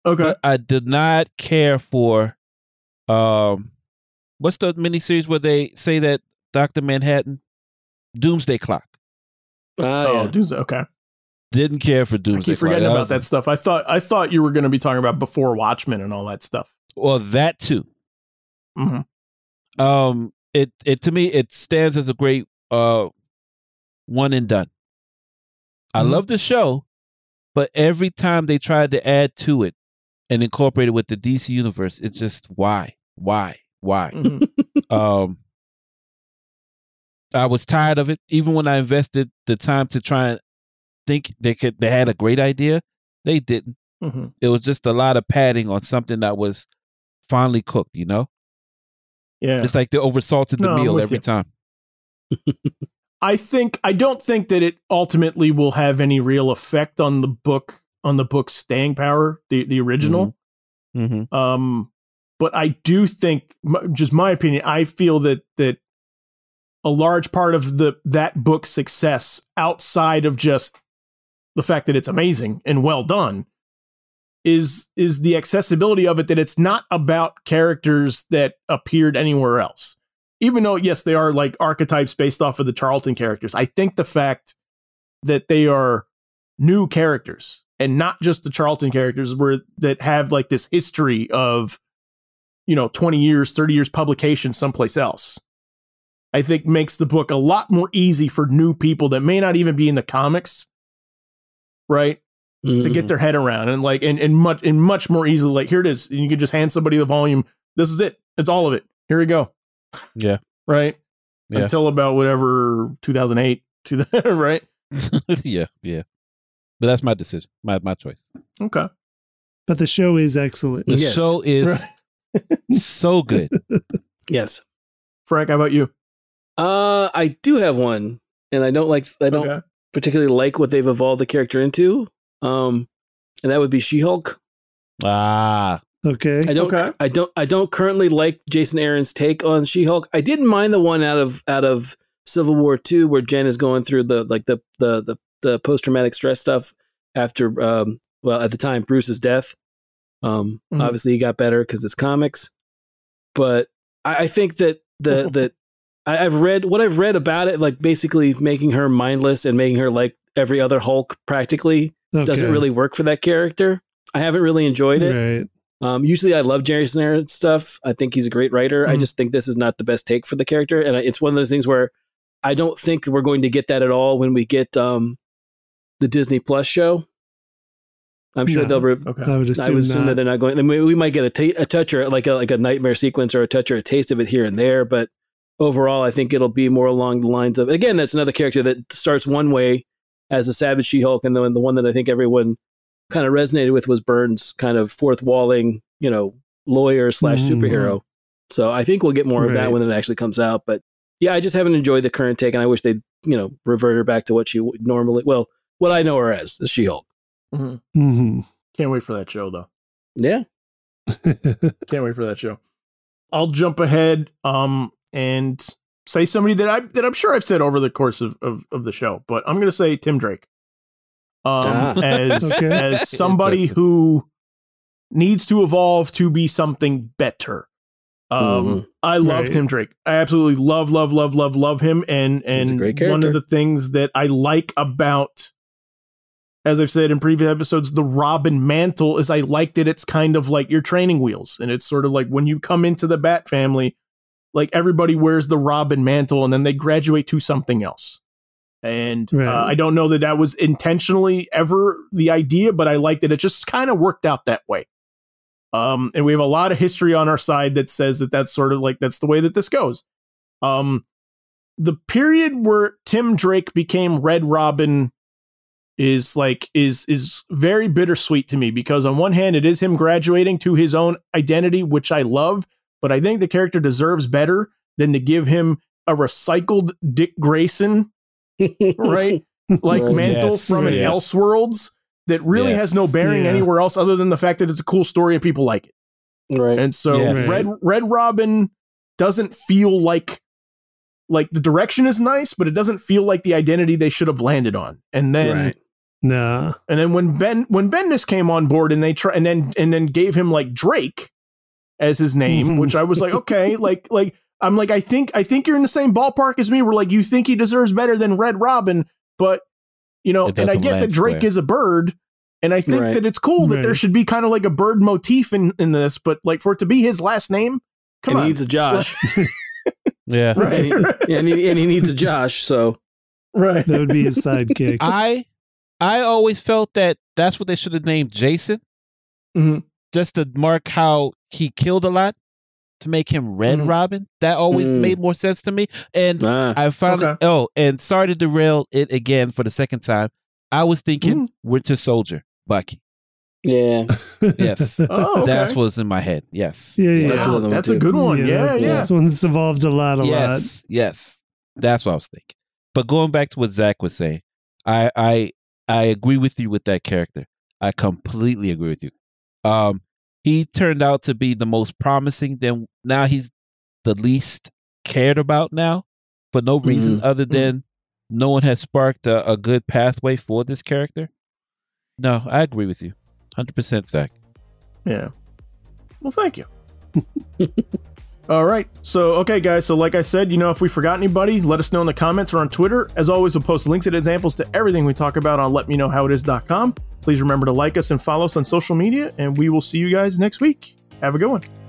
Okay. I did not care for, um, what's the miniseries where they say that Doctor Manhattan, Doomsday Clock. Uh, oh, yeah. Doomsday. Okay. Didn't care for Doomsday. I keep forgetting Clock. about that stuff. I thought I thought you were going to be talking about before Watchmen and all that stuff. Well, that too. Mm-hmm. Um, it it to me it stands as a great uh one and done. I mm-hmm. love the show, but every time they tried to add to it and incorporate it with the DC universe, it's just why, why, why? Mm-hmm. um, I was tired of it. Even when I invested the time to try and think they could, they had a great idea, they didn't. Mm-hmm. It was just a lot of padding on something that was finely cooked. You know? Yeah. It's like they oversalted the no, meal every you. time. [LAUGHS] I think I don't think that it ultimately will have any real effect on the book on the book's staying power, the the original. Mm-hmm. Mm-hmm. Um, but I do think, just my opinion, I feel that that a large part of the that book's success outside of just the fact that it's amazing and well done is is the accessibility of it that it's not about characters that appeared anywhere else even though yes they are like archetypes based off of the charlton characters i think the fact that they are new characters and not just the charlton characters where that have like this history of you know 20 years 30 years publication someplace else i think makes the book a lot more easy for new people that may not even be in the comics right mm-hmm. to get mm-hmm. their head around and like and, and much and much more easily like here it is and you can just hand somebody the volume this is it it's all of it here we go yeah. Right? Yeah. until about whatever 2008 to the [LAUGHS] right? [LAUGHS] Yeah yeah. But that's my decision my my choice. Okay. But the show is excellent. The yes. show is [LAUGHS] so good. Yes. Frank how about you? Uh i do have one and i don't like i don't okay. particularly like what they've evolved the character into. Um, and that would be She Hulk. Ah, okay. I don't. Okay. I don't. I don't currently like Jason Aaron's take on She Hulk. I didn't mind the one out of out of Civil War Two where Jen is going through the like the the the, the post traumatic stress stuff after um, well at the time Bruce's death. Um, mm-hmm. Obviously, he got better because it's comics, but I, I think that the [LAUGHS] that I've read what I've read about it, like basically making her mindless and making her like every other Hulk practically okay. doesn't really work for that character. I haven't really enjoyed it. Right. Um, usually, I love Jason Aaron stuff. I think he's a great writer. Mm-hmm. I just think this is not the best take for the character, and it's one of those things where I don't think we're going to get that at all when we get um, the Disney Plus show. I'm sure they'll. Re- okay. I would assume, I would assume that they're not going. We, we might get a, t- a toucher, like a like a nightmare sequence or a touch or a taste of it here and there, but overall, I think it'll be more along the lines of again, that's another character that starts one way as a Savage She Hulk, and then the one that I think everyone kind of resonated with was Byrne's kind of fourth walling, you know, lawyer slash mm-hmm. superhero. So I think we'll get more right. of that when it actually comes out. But yeah, I just haven't enjoyed the current take, and I wish they'd you know revert her back to what she would normally well what I know her as, the She Hulk. Mm-hmm. Mm-hmm. Can't wait for that show though. Yeah, [LAUGHS] can't wait for that show. I'll jump ahead um and say somebody that I that I'm sure I've said over the course of of, of the show, but I'm going to say Tim Drake. Um, ah. [LAUGHS] as okay. as somebody who needs to evolve to be something better. Um, mm-hmm. I love right. Tim Drake. I absolutely love, love, love, love, love him. And and one of the things that I like about, as I've said in previous episodes, the Robin mantle is I like that it's kind of like your training wheels, and it's sort of like when you come into the Bat family, like everybody wears the Robin mantle and then they graduate to something else. And uh, right. uh, I don't know that that was intentionally ever the idea, but I like that it just kind of worked out that way. Um, and we have a lot of history on our side that says that that's sort of like that's the way that this goes. Um, the period where Tim Drake became Red Robin is like is is very bittersweet to me because on one hand it is him graduating to his own identity, which I love, but I think the character deserves better than to give him a recycled Dick Grayson, right? [LAUGHS] Like right. mantle yes. from an Elseworlds that really yes. has no bearing yeah. anywhere else other than the fact that it's a cool story and people like it. Right. And so yes. Red Red Robin doesn't feel like like the direction is nice, but it doesn't feel like the identity they should have landed on. And then right. No. And then when Ben when Bendis came on board and they try and then and then gave him like Drake, as his name, [LAUGHS] which I was like, okay, like like I'm like I think I think you're in the same ballpark as me. Where like you think he deserves better than Red Robin, but you know, and I get that Drake square. is a bird, and I think right. that it's cool that right. there should be kind of like a bird motif in in this, but like for it to be his last name, come and on, he needs a Josh. [LAUGHS] yeah, right. [LAUGHS] And he, and, he, and he needs a Josh, so right, that would be his sidekick. [LAUGHS] I I always felt that that's what they should have named Jason. Mm-hmm just to mark how he killed a lot to make him Red mm. Robin. That always mm. made more sense to me. And ah, I found okay. oh, and sorry to derail it again for the second time. I was thinking mm. Winter Soldier, Bucky. Yeah. yes. [LAUGHS] oh, okay. That's what's in my head. Yes. Yeah, yeah. That's, that's a good one. Yeah, yeah. yeah. That's one that's evolved a lot, a yes, lot. Yes. That's what I was thinking. But going back to what Zach was saying, I I I agree with you with that character. I completely agree with you. Um, he turned out to be the most promising. Then now he's the least cared about now. for no reason mm-hmm. other mm-hmm. than no one has sparked a, a, good pathway for this character. No, I agree with you, hundred percent, Zach. Yeah. Well, thank you. [LAUGHS] All right. So, okay, guys. So, like I said, you know, if we forgot anybody, let us know in the comments or on Twitter. As always, we'll post links and examples to everything we talk about on letmeknowhowitis.com. Please remember to like us and follow us on social media, and we will see you guys next week. Have a good one.